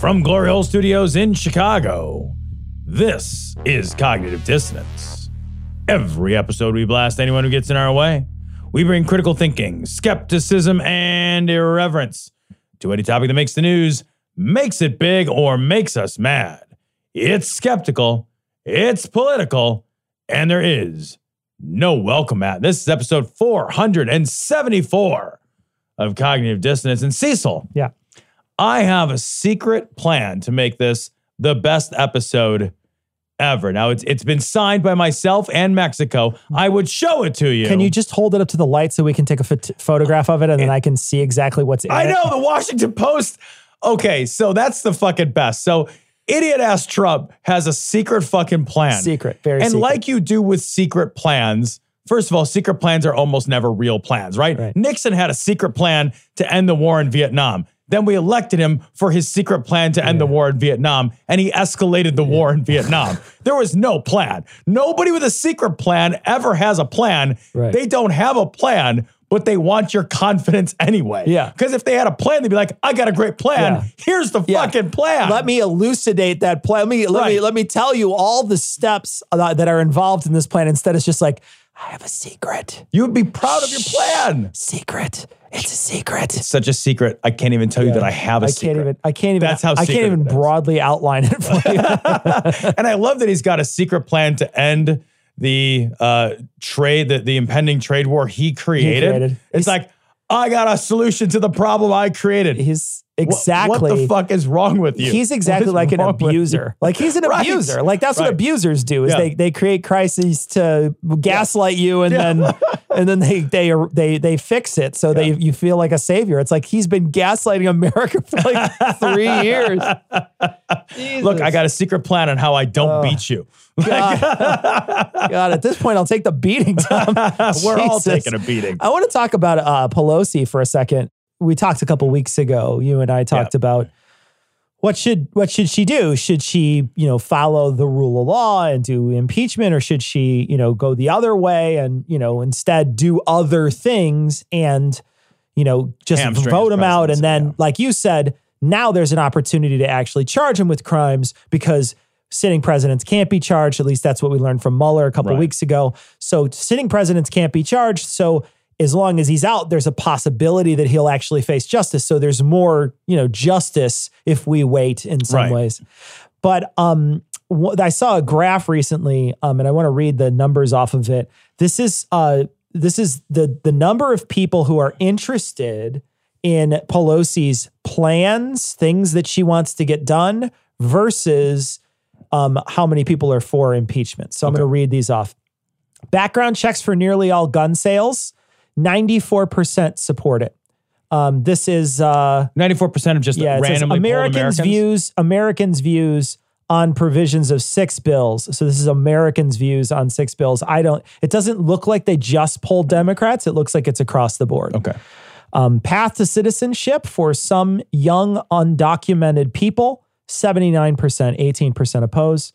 From Glory Hole Studios in Chicago. This is Cognitive Dissonance. Every episode, we blast anyone who gets in our way. We bring critical thinking, skepticism, and irreverence to any topic that makes the news, makes it big, or makes us mad. It's skeptical, it's political, and there is no welcome at. This is episode 474 of Cognitive Dissonance. And Cecil, Yeah. I have a secret plan to make this the best episode ever. Now it's it's been signed by myself and Mexico. I would show it to you. Can you just hold it up to the light so we can take a phot- photograph of it and then I can see exactly what's in I it? I know the Washington Post. Okay, so that's the fucking best. So idiot ass Trump has a secret fucking plan. Secret, very and secret. like you do with secret plans. First of all, secret plans are almost never real plans, right? Right. Nixon had a secret plan to end the war in Vietnam. Then we elected him for his secret plan to end the war in Vietnam, and he escalated the war in Vietnam. There was no plan. Nobody with a secret plan ever has a plan. Right. They don't have a plan, but they want your confidence anyway. Yeah. Because if they had a plan, they'd be like, I got a great plan. Yeah. Here's the Yeah. fucking plan. Let me elucidate that plan. Let me let me let me tell you all the steps that are involved in this plan. Instead, it's just like I have a secret. You would be proud of your plan. Secret. It's a secret. It's such a secret. I can't even tell you that I have a I secret. can't even. I can't even. That's how I can't even broadly outline it for you. and I love that he's got a secret plan to end the uh, trade, the, the impending trade war he created. created. It's He's- like, I got a solution to the problem I created. He's exactly. What, the fuck is wrong with you? He's exactly like an wrong with you? abuser. Like he's an Right. abuser. Like that's Right. what abusers do. Is Yeah. they they create crises to gaslight you and then and then they they they they fix it so they you feel like a savior. It's like he's been gaslighting America for like three years. Look, I got a secret plan on how I don't beat you. God, at this point, I'll take the beating, Tom. We're all taking a beating. I want to talk about uh, Pelosi for a second. We talked a couple weeks ago. You and I talked about what should what should she do? Should she you know follow the rule of law and do impeachment, or should she you know go the other way and you know instead do other things and you know just Hamstring vote him out? And then, yeah. like you said, now there's an opportunity to actually charge him with crimes because. Sitting presidents can't be charged. At least that's what we learned from Mueller a couple Right. weeks ago. So sitting presidents can't be charged. So as long as he's out, there's a possibility that he'll actually face justice. So there's more, you know, justice if we wait in some Right. ways. But um, wh- I saw a graph recently, um, and I want to read the numbers off of it. This is uh, this is the the number of people who are interested in Pelosi's plans, things that she wants to get done, versus um, how many people are for impeachment. So I'm going to read these off. Background checks for nearly all gun sales, 94% support it. Um, this is uh, 94% of just yeah, randomly Americans, Americans. views Americans views on provisions of six bills. So this is Americans views on six bills. I don't. It doesn't look like they just polled Democrats. It looks like it's across the board. Okay. Um, path to citizenship for some young undocumented people, 79%, 18% oppose.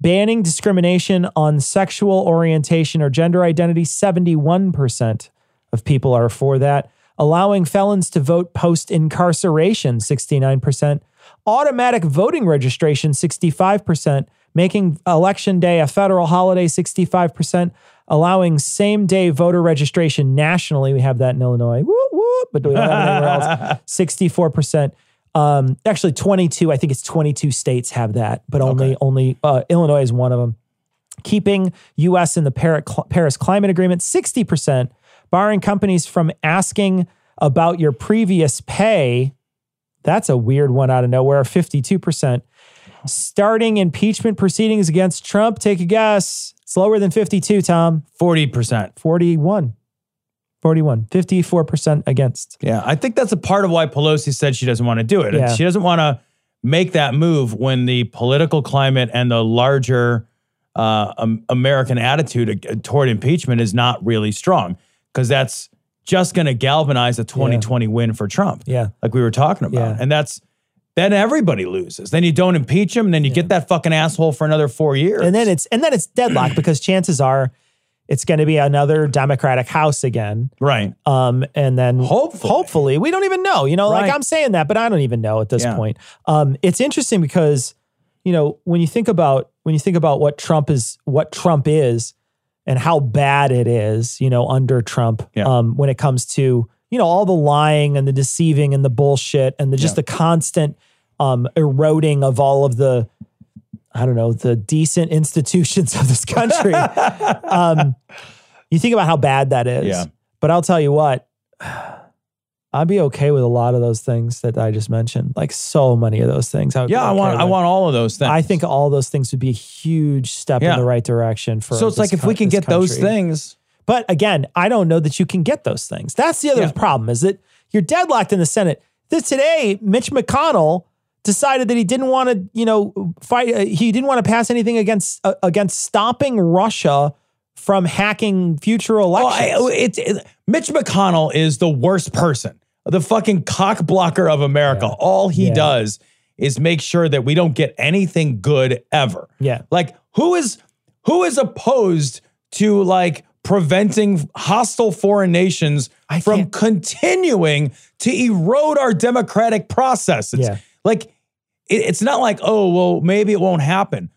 Banning discrimination on sexual orientation or gender identity, 71% of people are for that. Allowing felons to vote post incarceration, 69%. Automatic voting registration, 65%. Making election day a federal holiday, 65%. Allowing same day voter registration nationally. We have that in Illinois. Whoop, whoop, but do we don't have it anywhere else? 64%. Um, actually, 22. I think it's 22 states have that, but only only uh, Illinois is one of them. Keeping U.S. in the Paris Climate Agreement, 60%. Barring companies from asking about your previous pay. That's a weird one out of nowhere, 52%. starting impeachment proceedings against Trump. Take a guess. It's lower than 52, Tom. 40%. 41. 41. 54% against. Yeah, I think that's a part of why Pelosi said she doesn't want to do it. Yeah. She doesn't want to make that move when the political climate and the larger uh, um, American attitude toward impeachment is not really strong because that's just going to galvanize a 2020 win for Trump. Yeah. like we were talking about, Yeah. and that's then everybody loses. Then you don't impeach him, and then you get that fucking asshole for another four years. And then it's and then it's deadlock because chances are it's going to be another Democratic House again. right. Um, and then Hopefully. hopefully, we don't even know. You know, like I'm saying that, but I don't even know at this Yeah. point. Um, it's interesting because you know when you think about when you think about what Trump is, what Trump is, and how bad it is, you know, under Trump. Yeah. Um, when it comes to you know all the lying and the deceiving and the bullshit and the just Yeah. the constant um, eroding of all of the I don't know, the decent institutions of this country. um, you think about how bad that is. Yeah. But I'll tell you what, I'd be okay with a lot of those things that I just mentioned. Like so many of those things. I Yeah, I okay want I want all of those things. I think all those things would be a huge step Yeah. in the right direction for. so. It's like if we can get those things. But again, I don't know that you can get those things. That's the other Yeah. problem is that you're deadlocked in the Senate. This today, Mitch McConnell decided that he didn't want to, you know, fight. Uh, he didn't want to pass anything against uh, against stopping Russia from hacking future Well, elections. I, it's it, Mitch McConnell is the worst person, the fucking cock blocker of America. All he Yeah. does is make sure that we don't get anything good ever. Yeah. like who is who is opposed to like preventing hostile foreign nations I from can't- continuing to erode our democratic process? It's Yeah. like it, it's not like oh well maybe it won't happen.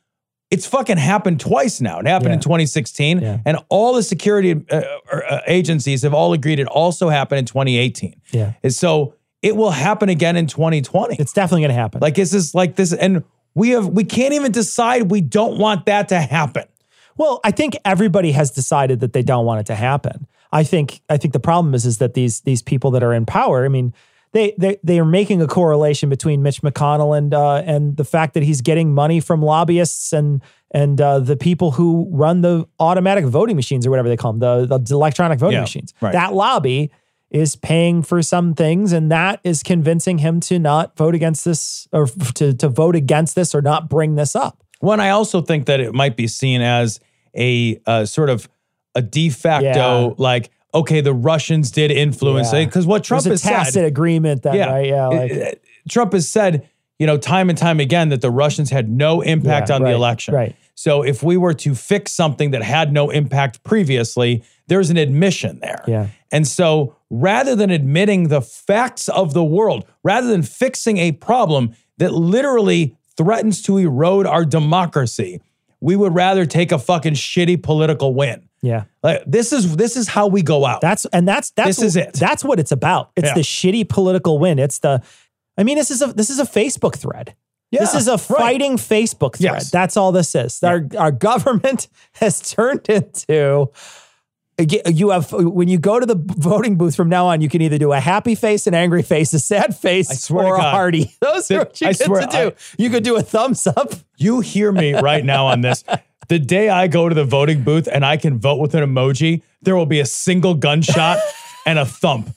It's fucking happened twice now. It happened in 2016, Yeah. and all the security uh, uh, agencies have all agreed it also happened in 2018. yeah, And so it will happen again in 2020. it's definitely going to happen. like this is like this, and we have we can't even decide we don't want that to happen. Well, I think everybody has decided that they don't want it to happen. I think I think the problem is is that these these people that are in power, I mean, they they they are making a correlation between Mitch McConnell and uh, and the fact that he's getting money from lobbyists and and uh, the people who run the automatic voting machines or whatever they call them, the, the electronic voting Yeah, machines. right. That lobby is paying for some things, and that is convincing him to not vote against this or to to vote against this or not bring this up. One, I also think that it might be seen as a uh, sort of a de facto Yeah. like okay, the Russians did influence Yeah. it because what Trump has a tacit said. agreement that right, yeah, like, Trump has said, you know, time and time again that the Russians had no impact Yeah, on right, the election. right. So if we were to fix something that had no impact previously, there's an admission there. Yeah. And so rather than admitting the facts of the world, rather than fixing a problem that literally threatens to erode our democracy, we would rather take a fucking shitty political win. Yeah. Like this is this is how we go out. That's and that's that's This is it. That's what it's about. It's Yeah. the shitty political win. It's the I mean, this is a this is a Facebook thread. this is a right. fighting Facebook thread. Yes. That's all this is. Our our government has turned into you have when you go to the voting booth from now on, you can either do a happy face, an angry face, a sad face, swear or a hearty. Those are what you I get swear, to do. you could do a thumbs up. You hear me right now on this. The day I go to the voting booth and I can vote with an emoji, there will be a single gunshot and a thump.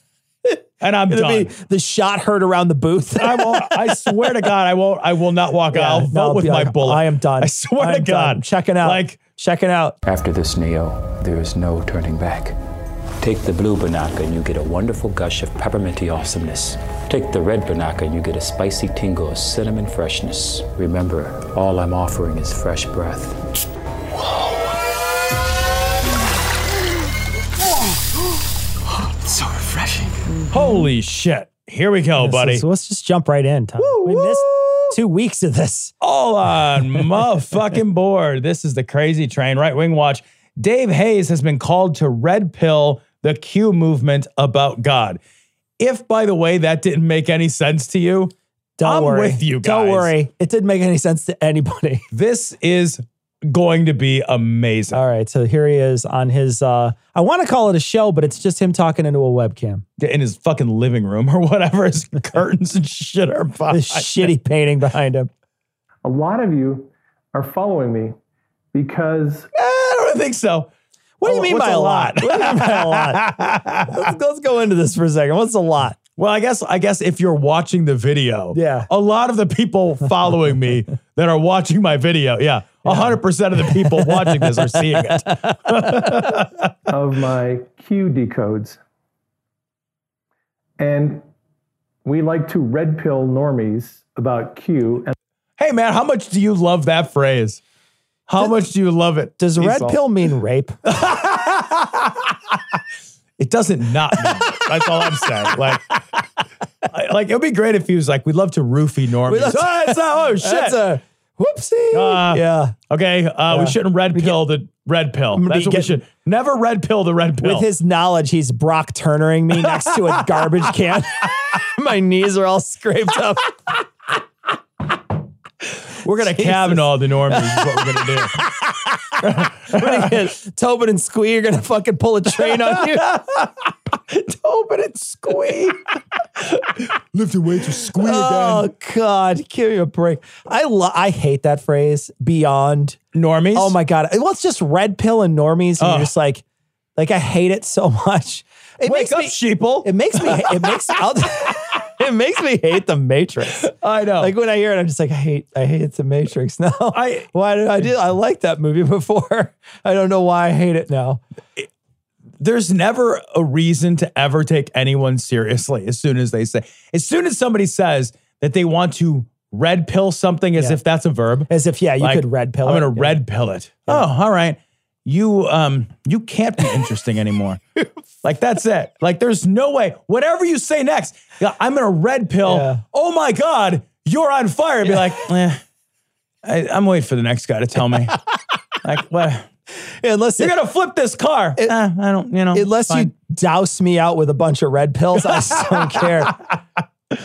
And I'm It'll done. be the shot heard around the booth. I won't I swear to God, I won't I will not walk out. Yeah, I'll no, vote with my like, bullet. I am done. I swear to I'm done. God. Checking out. Like checking out. After this, Neo, there is no turning back. Take the blue Banaka and you get a wonderful gush of pepperminty awesomeness. Take the red Banaka and you get a spicy tingle of cinnamon freshness. Remember, all I'm offering is fresh breath. So refreshing. holy shit. Here we go, buddy. So let's just jump right in, Tom. we missed two weeks of this. all on motherfucking board. This is the crazy train, right wing watch. Dave Hayes has been called to red pill the Q movement about God. If, by the way, that didn't make any sense to you, Don't I'm worry. with you Don't worry. It didn't make any sense to anybody. this is going to be amazing. All right. So here he is on his, uh, I want to call it a show, but it's just him talking into a webcam. In his fucking living room or whatever, his curtains and shit are behind. This shitty painting behind him. A lot of you are following me because I don't think so. What do you Oh, mean by a a lot? What do you mean by a lot? let's, let's go into this for a second. What's a lot? Well, I guess I guess if you're watching the video, Yeah. a lot of the people following me that are watching my video, yeah, hundred percent of the people watching this are seeing it. of my Q decodes. And we like to red pill normies about Q. And Hey, man, how much do you love that phrase? How much do you love it? Does red pill mean rape? It doesn't not mean. That's all I'm saying. Like, Like it would be great if he was like, "We'd love to roofie normies." love to- oh, it's not, oh shit. That's a whoopsie. Uh, yeah. okay, uh, we shouldn't red pill the red pill. That's what we should never red pill the red pill. With his knowledge, he's Brock Turnering me next to a garbage can. My knees are all scraped up. We're gonna cabin all the normies. Is what we're gonna do. We're gonna get Tobin and Squee are gonna fucking pull a train on you. Tobin and Squee. Lifting weights with Squee oh, again. Oh God, give me a break. I lo- I hate that phrase. Beyond. Normies. Oh my God. Well, it's just red pill and normies. And you're just like, like I hate it so much. It Wake makes up, me. sheeple. It makes me. It makes. I'll, it makes me hate the Matrix. I know. Like when I hear it, I'm just like, I hate. I hate the Matrix now. I- why did I did? I liked that movie before. I don't know why I hate it now. there's never a reason to ever take anyone seriously as soon as they say, as soon as somebody says that they want to red pill something as Yeah. if that's a verb. As if yeah, you like, could red pill. I'm it. gonna Yeah. red pill it. Oh, all right. You um you can't be interesting anymore. like that's it. Like there's no way. Whatever you say next, I'm gonna red pill. Yeah. Oh my god, you're on fire. Be like, eh, I, I'm waiting for the next guy to tell me. like what? Unless You're gonna flip this car. Eh, I don't. You know. unless fine. you douse me out with a bunch of red pills, I just don't care.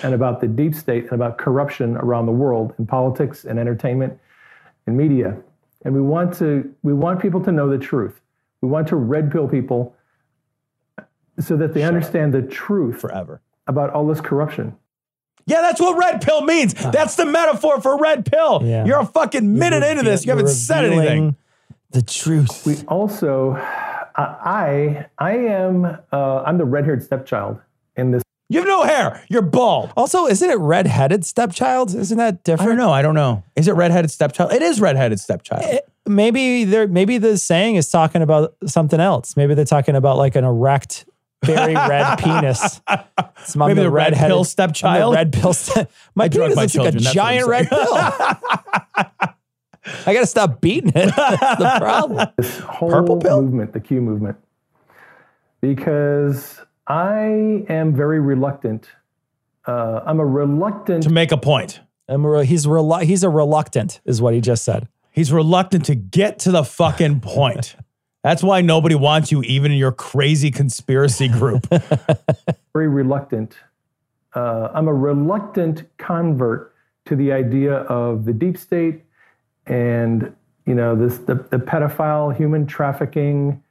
and about the deep state and about corruption around the world in politics and entertainment and media. And we want to we want people to know the truth. We want to red pill people so that they understand the truth forever. about all this corruption. Yeah, that's what red pill means. That's the metaphor for red pill. Uh. Yeah. You're a fucking minute into this. You haven't said anything. The truth. We also, I I am uh, I'm the red-haired stepchild in this You have no hair. You're bald. also, isn't it red-headed stepchild? Isn't that I don't different? know. I don't know. Is it redheaded stepchild? It is redheaded stepchild. Eh, Maybe they're maybe the saying is talking about something else. Maybe they're talking about like an erect, very red penis. It's, I'm Maybe the red redheaded- pill I'm the stepchild? red pill. Ste- my I drug penis my looks like a children, that's what I'm giant red pill. I gotta stop beating it. That's the problem. this whole Purple pill? movement, the Q movement, because I am very reluctant. Uh, I'm a reluctant to make a point. I'm a, he's relu- he's a reluctant, is what he just said. He's reluctant to get to the fucking point. That's why nobody wants you, even in your crazy conspiracy group. very reluctant. Uh, I'm a reluctant convert to the idea of the deep state and you know this the, the pedophile, human trafficking,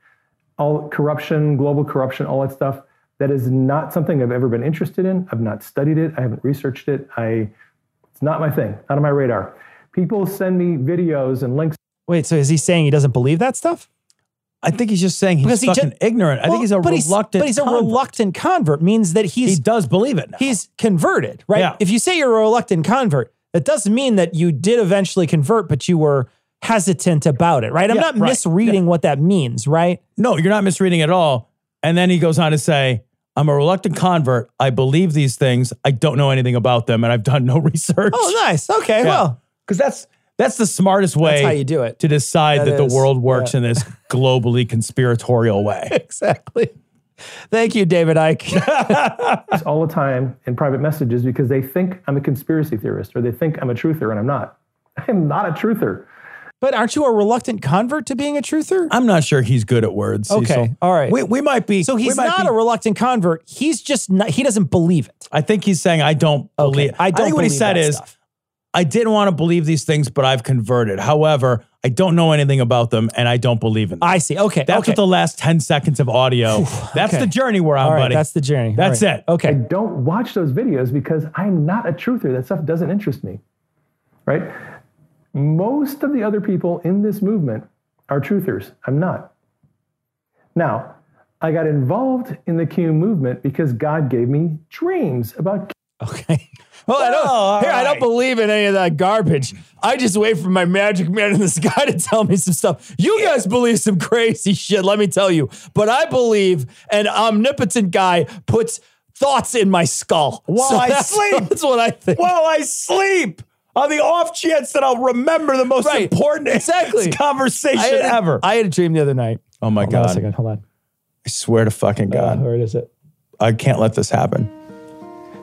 all corruption, global corruption, all that stuff. That is not something I've ever been interested in. I've not studied it. I haven't researched it. I it's not my thing. Not on my radar. People send me videos and links Wait, so is he saying he doesn't believe that stuff? I think he's just saying he's Because he fucking ju- ignorant. I think he's a but reluctant. but he's a reluctant convert. Means that he's He does believe it. Now. he's converted, right? Yeah. If you say you're a reluctant convert, that doesn't mean that you did eventually convert, but you were hesitant about it, right? I'm Yeah, not right. misreading what that means, right? no, you're not misreading at all. And then he goes on to say, I'm a reluctant convert. I believe these things. I don't know anything about them, and I've done no research. Oh, nice. Okay, well, because that's that's the smartest way that's how you do it. to decide That that, the world works yeah. in this globally conspiratorial way. exactly. Thank you, David Icke. all the time in private messages because they think I'm a conspiracy theorist or they think I'm a truther and I'm not. I'm not a truther. But aren't you a reluctant convert to being a truther? I'm not sure he's good at words. Okay, Cecil. all right. We, we might be. So he's not be- a reluctant convert. He's just not, he doesn't believe it. I think he's saying I don't Okay, believe. I don't I think what he said that is stuff. I didn't want to believe these things, but I've converted. However, I don't know anything about them, and I don't believe in them. I see. Okay. That's okay. what the last 10 seconds of audio. That's okay. the journey we're on, All right, buddy. that's the journey. That's All right. it. I Okay. don't watch those videos because I'm not a truther. That stuff doesn't interest me. Right? Most of the other people in this movement are truthers. I'm not. Now, I got involved in the Q movement because God gave me dreams about Okay. Well, I don't, oh, all here, I don't believe in any of that garbage. I just wait for my magic man in the sky to tell me some stuff. You guys believe some crazy shit, let me tell you. But I believe an omnipotent guy puts thoughts in my skull. While I that's, sleep. That's what I think. While I sleep, on the off chance that I'll remember the most Right. important Exactly. conversation I a- ever. I had a dream the other night. oh my Hold on a God. second. Hold on. I swear to fucking Uh, God. where is it? I can't let this happen.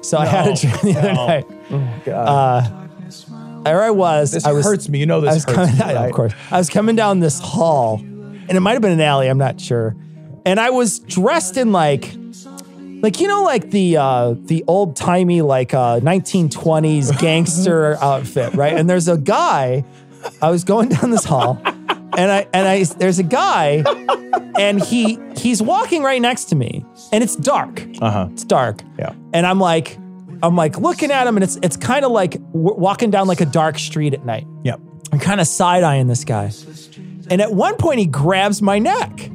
So I had a dream the other No. night. God. There I was. this I was hurts me. You know I this was hurts coming me, right? of course. I was coming down this hall, and it might have been an alley. I'm not sure. And I was dressed in like, like you know, like the uh, the old timey like uh, 1920s gangster outfit, right? And there's a guy. I was going down this hall, and I and I there's a guy, and he he's walking right next to me, and it's dark. Uh-huh. It's dark. Yeah. And I'm like, I'm like looking at him, and it's it's kind of like w- walking down like a dark street at night. Yep. I'm kind of side eyeing this guy. And at one point, he grabs my neck.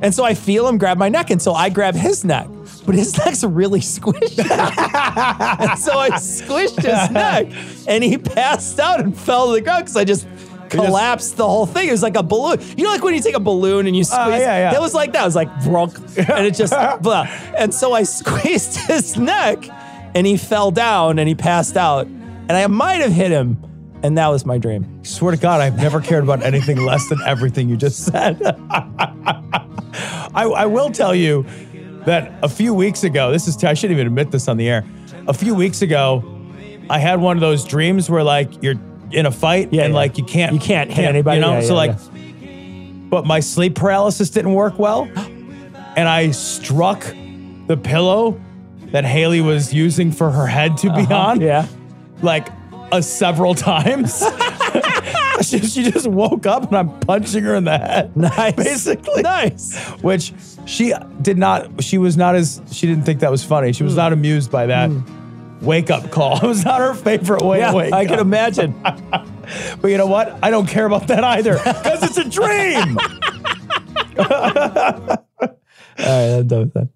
And so I feel him grab my neck. And so I grab his neck. But his neck's really squishy. so I squished his neck. And he passed out and fell to the ground because I just collapsed the whole thing. It was like a balloon. You know, like when you take a balloon and you oh, squeeze? yeah, yeah. It was like that. It was like, brunk. And it just, blah. And so I squeezed his neck and he fell down and he passed out. And I might have hit him. And that was my dream. Swear to God, I've never cared about anything less than everything you just said. I, I will tell you that a few weeks ago, this is, I shouldn't even admit this on the air. A few weeks ago, I had one of those dreams where like you're in a fight Yeah, and yeah. like you can't, You can't hit anybody. You know, Yeah, so like, but my sleep paralysis didn't work well. And I struck the pillow that Haley was using for her head to be on Yeah. like uh, several times. she, she just woke up and I'm punching her in the head. Nice. Basically. Nice. Which she did not, she was not as, she didn't think that was funny. She was hmm. not amused by that hmm. wake up call. It was not her favorite way Yeah, to wake I can imagine. But you know what? I don't care about that either because it's a dream. All right, I'm done with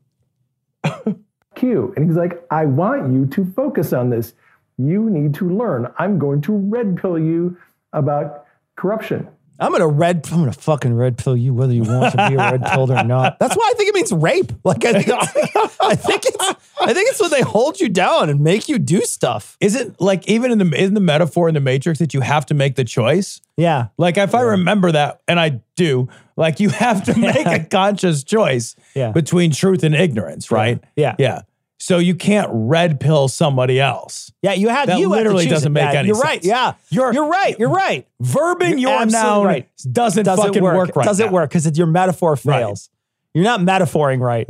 that. Q. And he's like, I want you to focus on this. You need to learn. I'm going to red pill you about corruption. I'm gonna red. I'm gonna fucking red pill you whether you want to be a red pilled or not. That's why I think it means rape. Like I think, it's, I think it's, I think it's when they hold you down and make you do stuff. Is it like even in the in the metaphor in the Matrix that you have to make the choice? Yeah, Like if I remember that, and I do, like you have to make a conscious choice Yeah. between truth and ignorance, right? Yeah. Yeah. So you can't red pill somebody else. yeah. You had That you have to literally choose doesn't it. make Yeah, any You're sense. right. Yeah, You're- you're right. You're right. Verbing You're your noun right. doesn't, fucking work, right Doesn't now. work because your metaphor Right. fails. You're not metaphoring right.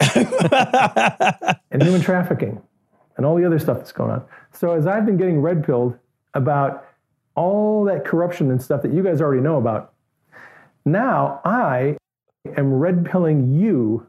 and human trafficking and all the other stuff that's going on. So as I've been getting red pilled about all that corruption and stuff that you guys already know about, now I am red pilling you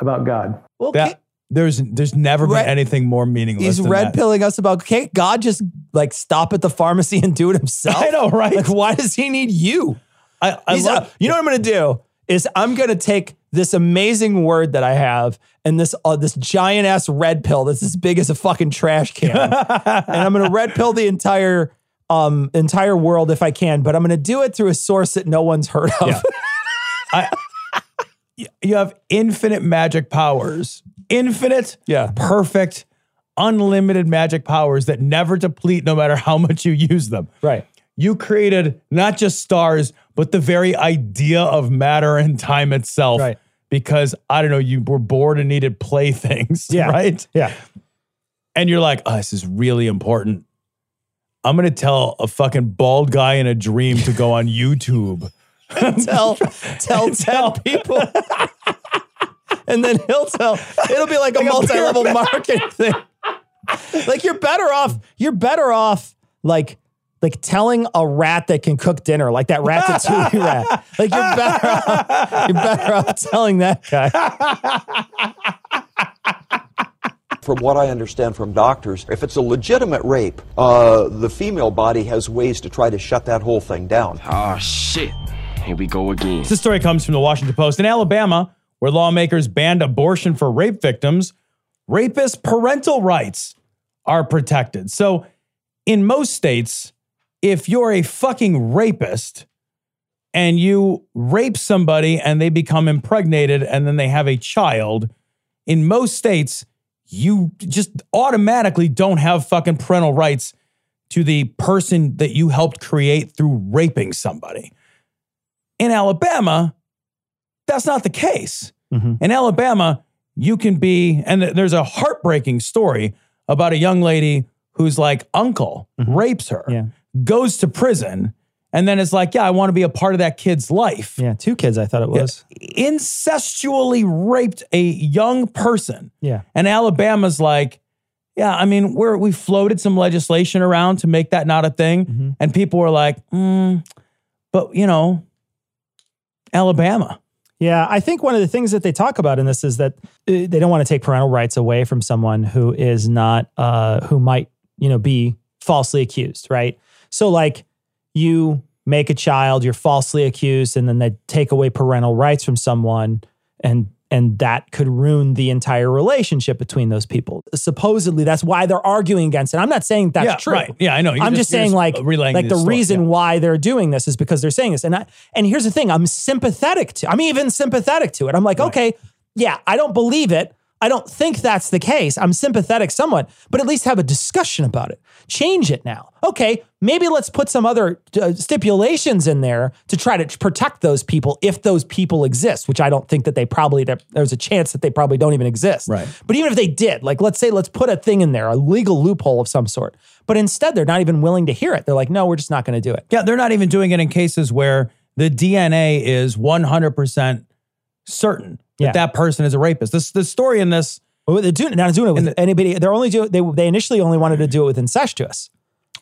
about God. Well, That there's there's never Red- been anything more meaningless. he's than red that. pilling us about. Can't God just like stop at the pharmacy and do it himself? I know, right? Like, why does he need you? I, I He's, love, uh, you know what I'm to do is I'm to take this amazing word that I have and this uh, this giant ass red pill that's as big as a fucking trash can, and I'm to red pill the entire um entire world if I can, but I'm to do it through a source that no one's heard of. Yeah. I, you have infinite magic powers, infinite, Yeah. perfect, unlimited magic powers that never deplete no matter how much you use them. right. You created not just stars, but the very idea of matter and time itself. Right. Because I don't know, you were bored and needed playthings. Yeah. Right. Yeah. And you're like, oh, this is really important. I'm going to tell a fucking bald guy in a dream to go on YouTube. Tell tell ten people. And then he'll tell. It'll be like a Like a multi-level pyramid. marketing thing. Like you're better off. You're better off. Like like telling a rat that can cook dinner, like that ratatouille rat. Like you're better. Off, you're better off telling that guy. from what I understand from doctors, if it's a legitimate rape, uh, the female body has ways to try to shut that whole thing down. Oh, shit. Here we go again. This story comes from the Washington Post. In Alabama, where lawmakers banned abortion for rape victims, rapist parental rights are protected. So, in most states, if you're a fucking rapist and you rape somebody and they become impregnated and then they have a child, in most states, you just automatically don't have fucking parental rights to the person that you helped create through raping somebody. In Alabama, that's not the case. In Alabama, you can be, and there's a heartbreaking story about a young lady whose like uncle rapes her, Yeah. goes to prison, and then it's like, yeah, I want to be a part of that kid's life. Yeah, two kids, I thought it was. Incestually raped a young person. Yeah. And Alabama's like, yeah, I mean, we're we floated some legislation around to make that not a thing, Mm-hmm. and people were like, mm, but you know, Alabama. Yeah, I think one of the things that they talk about in this is that uh, they don't want to take parental rights away from someone who is not, uh, who might, you know, be falsely accused, right? So, like, you make a child, you're falsely accused, and then they take away parental rights from someone, and and that could ruin the entire relationship between those people. Supposedly, that's why they're arguing against it. I'm not saying that's Yeah, true. right. Yeah, I know. You're I'm just- just, saying, just like, like the story, reason yeah. why they're doing this is because they're saying this. And I, and here's the thing: I'm sympathetic to. I'm even sympathetic to it. I'm like, okay, yeah, I don't believe it. I don't think that's the case. I'm sympathetic somewhat, but at least have a discussion about it. Change it now. Okay, maybe let's put some other uh, stipulations in there to try to protect those people if those people exist, which I don't think that they probably, there's a chance that they probably don't even exist. Right. But even if they did, like let's say, let's put a thing in there, a legal loophole of some sort. But instead, they're not even willing to hear it. They're like, no, we're just not going to do it. Yeah, they're not even doing it in cases where the DNA is 100% certain that Yeah. that person is a rapist. This the story in this Well, they're doing, not doing it with anybody. They're only doing. They they initially only wanted to do it with incestuous.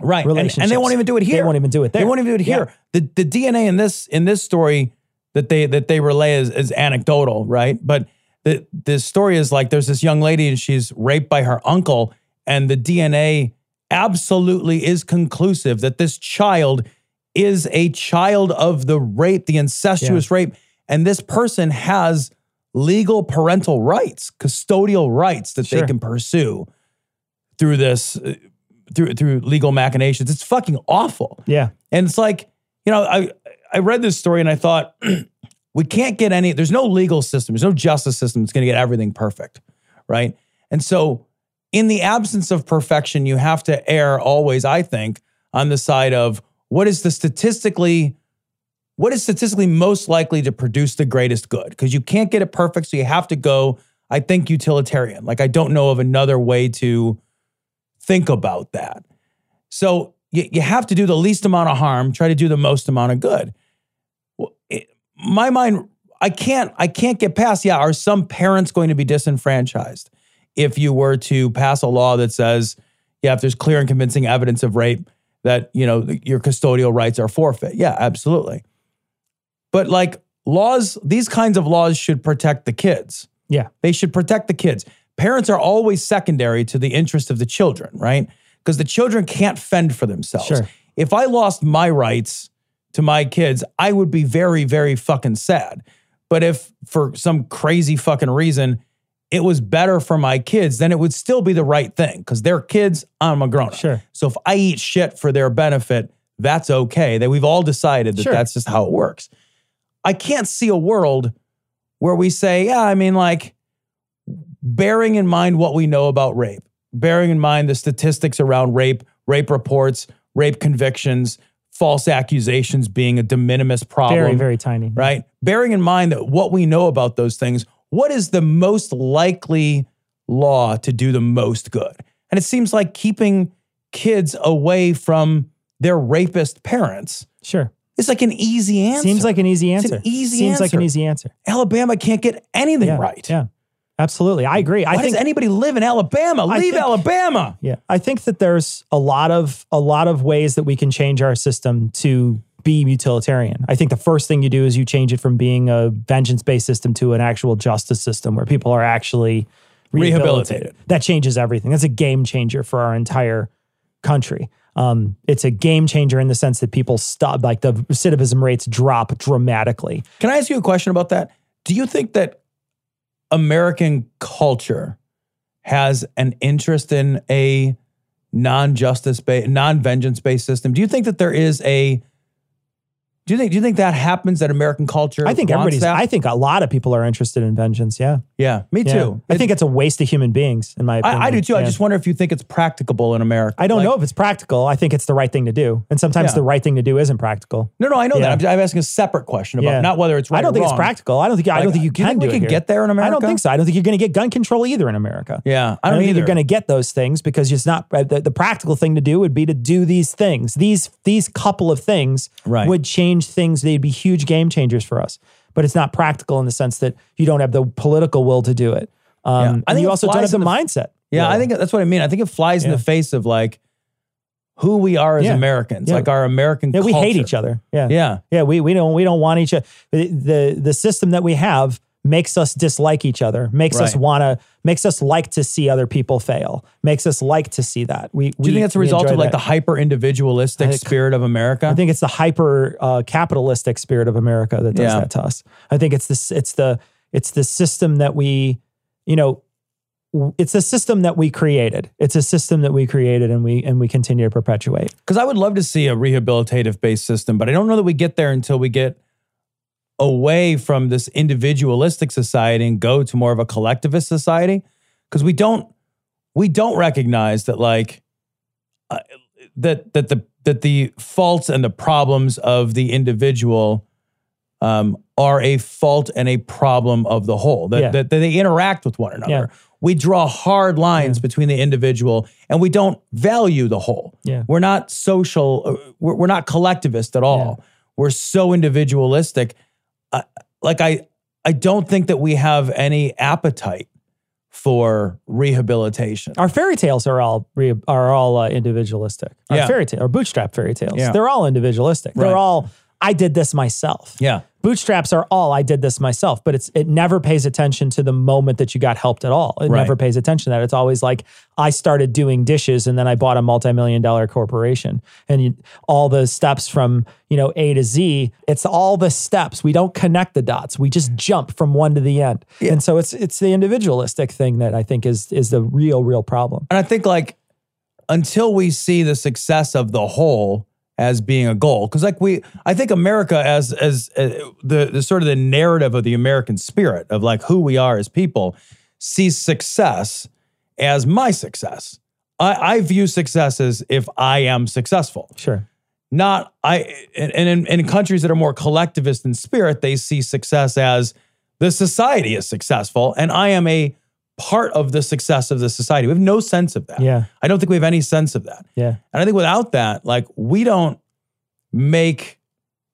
right, and, and they won't even do it here. They won't even do it They won't even do it Yeah. here. The the DNA in this in this story that they that they relay is, is anecdotal, right? But the the story is like there's this young lady and she's raped by her uncle, and the DNA absolutely is conclusive that this child is a child of the rape, the incestuous rape, and this person has legal parental rights, custodial rights that they can pursue through this uh, through through legal machinations. It's fucking awful. Yeah. And it's like, you know, I I read this story and I thought we can't get any there's no legal system, there's no justice system that's going to get everything perfect, right? And so in the absence of perfection, you have to err always, I think, on the side of what is the statistically what is statistically most likely to produce the greatest good? Because you can't get it perfect, so you have to go, I think, utilitarian. Like I don't know of another way to think about that. So you, you have to do the least amount of harm, try to do the most amount of good. Well, it, my mind, I can't, I can't get past. Yeah, are some parents going to be disenfranchised if you were to pass a law that says, yeah, if there's clear and convincing evidence of rape, that you know your custodial rights are forfeit? Yeah, absolutely. But like laws, these kinds of laws should protect the kids. Yeah. They should protect the kids. Parents are always secondary to the interest of the children, right? Because the children can't fend for themselves. Sure. If I lost my rights to my kids, I would be very, very fucking sad. But if for some crazy fucking reason it was better for my kids, then it would still be the right thing because they're kids, I'm a grown up. Sure. So if I eat shit for their benefit, that's okay. That we've all decided that Sure. that's just how it works. I can't see a world where we say, yeah, I mean, like, bearing in mind what we know about rape, bearing in mind the statistics around rape, rape reports, rape convictions, false accusations being a de minimis problem. Very very tiny. Right? Bearing in mind that what we know about those things, what is the most likely law to do the most good? And it seems like keeping kids away from their rapist parents Sure. Is like an easy answer. Seems like an easy It's answer. an easy answer. Seems like an easy answer. Alabama can't get anything Yeah. right. Yeah. Absolutely. I agree. I Why think does anybody live in Alabama? I Leave think- Alabama. Yeah, I think that there's a lot of a lot of ways that we can change our system to be utilitarian. I think the first thing you do is you change it from being a vengeance-based system to an actual justice system where people are actually Rehabilitated. That changes everything. That's a game changer for our entire country. Um, it's a game changer in the sense that people stop, like the recidivism rates drop dramatically. Can I ask you a question about that? Do you think that American culture has an interest in a non-justice based, non-vengeance based system? Do you think that there is a do you think do you think that happens that American culture? I think everybody's. that? I think a lot of people are interested in vengeance. Yeah, yeah, me Yeah. too. I think it's a waste of human beings, in my opinion. I, I do too. I just wonder if you think it's practicable in America. I don't Like- know if it's practical. I think it's the right thing to do, and sometimes Yeah. the right thing to do isn't practical. No, no, I know Yeah. that. I'm, I'm asking a separate question about Yeah. not whether it's right. I don't think it's practical. I don't think. I don't think you do you can. think we do it can here. get there in America. I don't think so. I don't think you're going to get gun control either in America. Yeah, I I don't, don't think you're going to get those things because it's not uh, the, the practical thing to do would be to do these things. These these couple of things Right. would change things. They'd be huge game changers for us. But it's not practical in the sense that you don't have the political will to do it. Um, Yeah. I and think you also don't have the the- mindset. Yeah, I think that's what I mean. I think it flies in the face of like who we are as Yeah. Americans, Yeah. like our American. Yeah, we hate each other. Yeah. Yeah. Yeah, we we don't we don't want each other. The the, the system that we have makes us dislike each other. Makes us want to makes us like to see other people fail. Makes us like to see that. We Do you think that's a result of like the hyper individualistic spirit of America? I think it's the hyper uh, capitalistic spirit of America that does Yeah. that to us. I think it's this it's the it's the system that we you know it's a system that we created. It's a system that we created and we and we continue to perpetuate. Because I would love to see a rehabilitative based system, but I don't know that we get there until we get away from this individualistic society and go to more of a collectivist society. Because we don't we don't recognize that like uh, that that the that the faults and the problems of the individual um, are a fault and a problem of the whole. That, Yeah. that, that they interact with one another. Yeah. We draw hard lines between the individual, and we don't value the whole. Yeah. We're not social. uh, We're, we're not collectivist at all. We're so individualistic. Like I, I don't think that we have any appetite for rehabilitation. Our fairy tales are all re, are all uh, individualistic. Our Yeah. fairy tale or bootstrap fairy tales. Yeah. They're all individualistic. Right. They're all I did this myself. Yeah. Bootstraps are all I did this myself, but it's it never pays attention to the moment that you got helped at all. It Right. never pays attention to that. It's always like I started doing dishes and then I bought a multi-million dollar corporation. And you, all the steps from, you know, A to Z, it's all the steps. We don't connect the dots. We just jump from one to the end. And so it's it's the individualistic thing that I think is is the real real problem. And I think like until we see the success of the whole as being a goal, because like we, I think America as as uh, the the sort of the narrative of the American spirit of like who we are as people sees success as my success. I, I view success as if I am successful. Sure. Not I, and and in, in countries that are more collectivist in spirit, they see success as the society is successful, and I am a part of the success of the society. We have no sense of that. Yeah. I don't think we have any sense of that. Yeah. And I think without that, like we don't make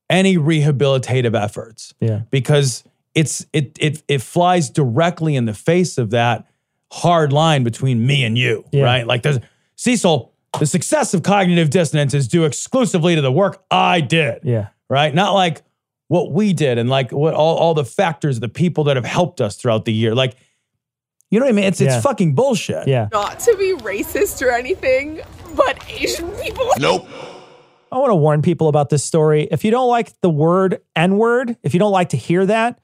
any rehabilitative efforts Yeah. because it's it it it flies directly in the face of that hard line between me and you, Yeah. right? Like there's Cecil, the success of cognitive dissonance is due exclusively to the work I did, Yeah. right? Not like what we did and like what all, all the factors, the people that have helped us throughout the year. Like, you know what I mean? It's Yeah. it's fucking bullshit. Yeah. Not to be racist or anything, but Asian people. Nope. I want to warn people about this story. If you don't like the word N word, if you don't like to hear that,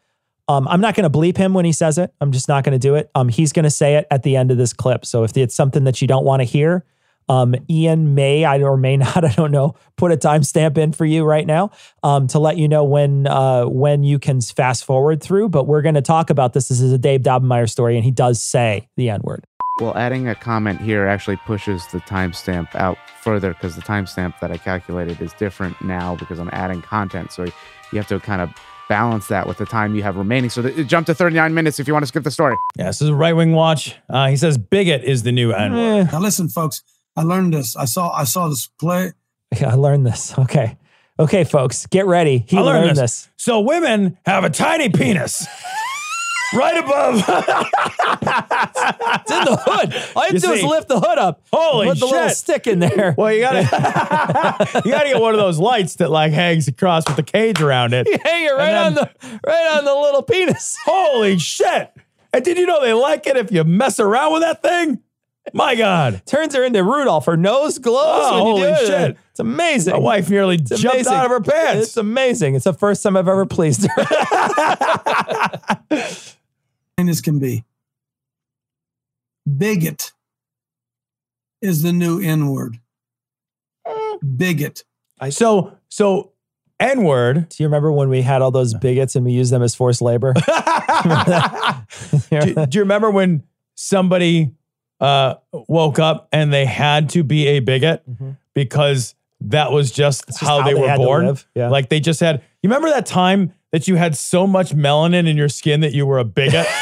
um, I'm not going to bleep him when he says it. I'm just not going to do it. Um, he's going to say it at the end of this clip. So if it's something that you don't want to hear, um, Ian may I or may not, I don't know, put a timestamp in for you right now um, to let you know when uh, when you can fast forward through. But we're going to talk about this. This is a Dave Daubenmire story, and he does say the N word. Well, adding a comment here actually pushes the timestamp out further because the timestamp that I calculated is different now because I'm adding content. So you have to kind of balance that with the time you have remaining. So th- jump to 39 minutes if you want to skip the story. Yeah, this is Right Wing Watch. Uh, he says bigot is the new N word. Now listen, folks. I learned this. I saw I saw this play. I learned this. Okay, okay, folks, get ready. He I learned, learned this. this. So women have a tiny penis. right above. It's in the hood. All you, You do is lift the hood up. Holy shit. Put the little stick in there. well, you gotta you gotta get one of those lights that like hangs across with the cage around it. You Hang it right then- on the right on the little penis. Holy shit! And did you know they like it if you mess around with that thing? My God. Turns her into Rudolph. Her nose glows Oh, when you oh, do holy it. shit. It's amazing. My wife nearly It's jumped amazing. out of her pants. It's amazing. It's the first time I've ever pleased her. And this can be. Bigot is the new N word. Bigot. so, so N word. Do you remember when we had all those bigots and we used them as forced labor? do, do you remember when somebody uh, woke up and they had to be a bigot because that was just, just how, how they, they were born? Yeah. Like they just had. You remember that time that you had so much melanin in your skin that you were a bigot?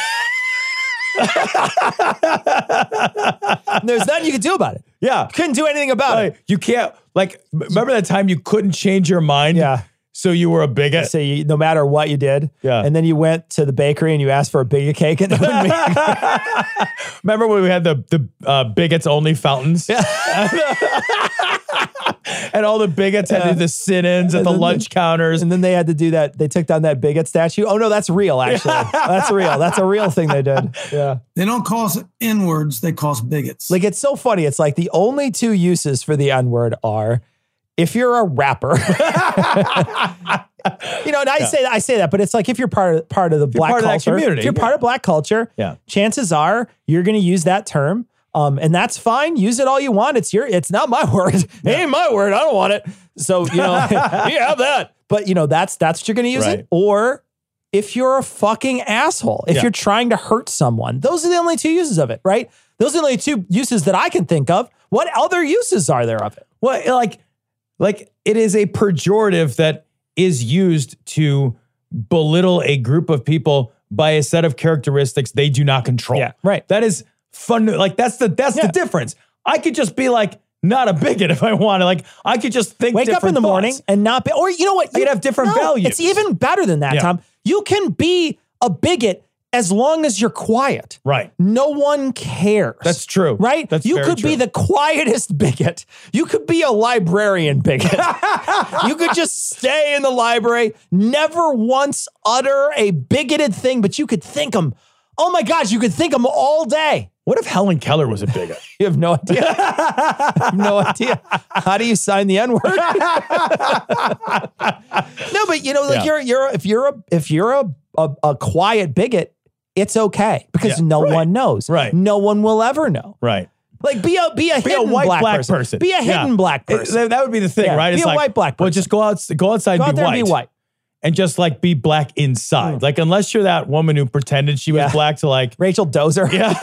There's nothing you could do about it. yeah. Couldn't do anything about it. You can't. Like, remember that time you couldn't change your mind? Yeah. So you were a bigot. So you, no matter what you did, Yeah. and then you went to the bakery and you asked for a bigot cake, and they wouldn't make Remember when we had the the uh, bigots only fountains? Yeah. and all the bigots had to do the sit-ins at the then lunch counters. And then they had to do that. They took down that bigot statue. Oh no, that's real. Actually, that's real. That's a real thing they did. Yeah. They don't call us N words, they call us bigots. Like it's so funny. It's like the only two uses for the N word are if you're a rapper. you know, and I say that I say that, but it's like if you're part of part of the black culture, community, if you're part of black culture, Yeah. chances are you're going to use that term. Um, and that's fine. Use it all you want. It's your, it's not my word. It ain't my word. I don't want it. So, you know, you have that. But you know, that's that's what you're gonna use Right. it. Or if you're a fucking asshole, if Yeah. you're trying to hurt someone, those are the only two uses of it, right? Those are the only two uses that I can think of. What other uses are there of it? Well, like, like it is a pejorative that is used to belittle a group of people by a set of characteristics they do not control. Yeah, right. That is fun. Like that's the that's Yeah. the difference. I could just be like not a bigot if I wanted. Like I could just think. Wake up in the morning and not be, or you know what? You could have different values. It's even better than that, Yeah. Tom. You can be a bigot as long as you're quiet. Right. No one cares. That's true. Right? That's you could be the quietest bigot. You could be a librarian bigot. you could just stay in the library, never once utter a bigoted thing, but you could think them. Oh my gosh, you could think them all day. What if Helen Keller was a bigot? You have no idea. Have no idea. How do you sign the N word? no, but you know, like Yeah. you're you're if you're a if you're a, a a quiet bigot, it's okay because Yeah, no right. one knows. Right. No one will ever know. right. Like be a be a Be a white black, black, person. person. Be a hidden Yeah. black person. that- that would be the thing, Yeah, right? be It's a like, white black person. Well, just go out, go outside, Go be out there white, and be white. and just like be black inside. Hmm. Like unless you're that woman who pretended she was Yeah. black to like, Rachel Dozer. yeah.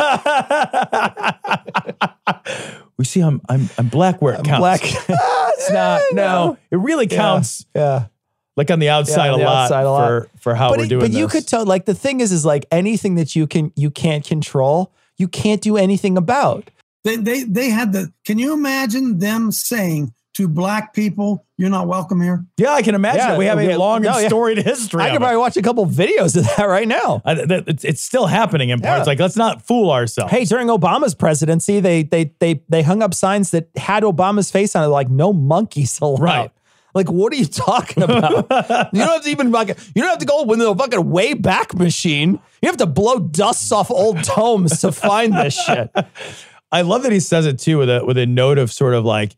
we see, I'm I'm I'm black where it counts. Black. It's not. No, it really counts. yeah. Like on the outside on a the lot outside a lot. for for how but we're it- doing but you could tell like the thing is is like anything that you can you can't control, you can't do anything about. They, they, they had the, can you imagine them saying to black people, you're not welcome here? yeah, I can imagine. Yeah, we have we- a long no, and yeah. storied history. I of could it. probably watch a couple videos of that right now. I- that- it's, it's still happening in parts. Yeah. Like, let's not fool ourselves. Hey, during Obama's presidency, they they they they hung up signs that had Obama's face on it, like "No monkeys allowed." Right. Like, what are you talking about? you don't have to even like, you don't have to go with the fucking way back machine. You have to blow dusts off old tomes to find this shit. I love that he says it too with a with a note of sort of like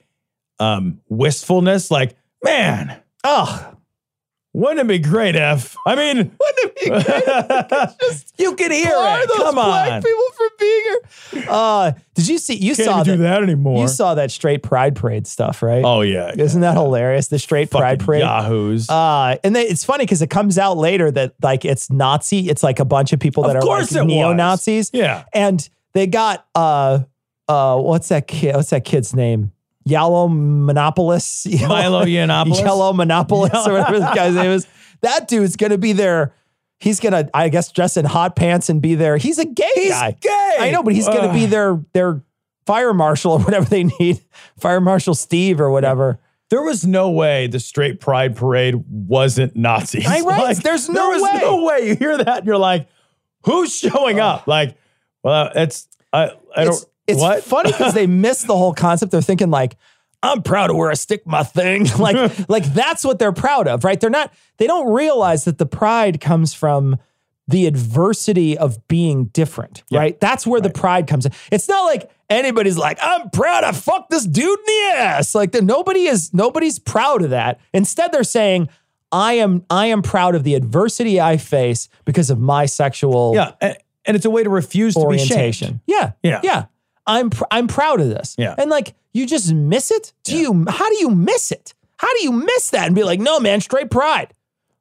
um wistfulness. Like, man, Oh, wouldn't it be great if? I mean, wouldn't it be great? you can hear Bar it. those Come black on, people from being here. Uh, did you see? You can't saw even do that. that anymore. You saw that straight pride parade stuff, right? oh yeah, Isn't that hilarious? The straight pride parade. yahoos. Uh, and they, it's funny because it comes out later that like it's Nazi. It's like a bunch of people that Of are like neo Nazis. Yeah. and they got uh uh what's that kid? What's that kid's name? Yellow Monopolis. Milo Yiannopoulos? Yellow Monopolis or whatever this guy's name is. That dude's gonna be there. He's gonna, I guess, dress in hot pants and be there. He's a gay He's guy. gay. I know, but he's gonna be their their fire marshal or whatever they need. Fire Marshal Steve or whatever. There was no way the straight pride parade wasn't Nazis. I- right. There's no there was way. no way. You hear that, and you're like, who's showing up? Like, well, it's I. I it's, don't. It's what? funny because they miss the whole concept. They're thinking like, I'm proud to wear a stigma thing. like, like that's what they're proud of, right? They're not, they don't realize that the pride comes from the adversity of being different, right? That's where the pride comes in. It's not like anybody's like, I'm proud I fucked this dude in the ass. Like the, nobody is nobody's proud of that. Instead, they're saying, I am I am proud of the adversity I face because of my sexual Yeah, and, and it's a way to refuse to be orientation. shamed. Yeah. Yeah. Yeah. I'm pr- I'm proud of this. Yeah. And like you just miss it? Do you how do you miss it? How do you miss that and be like, "No, man, straight pride."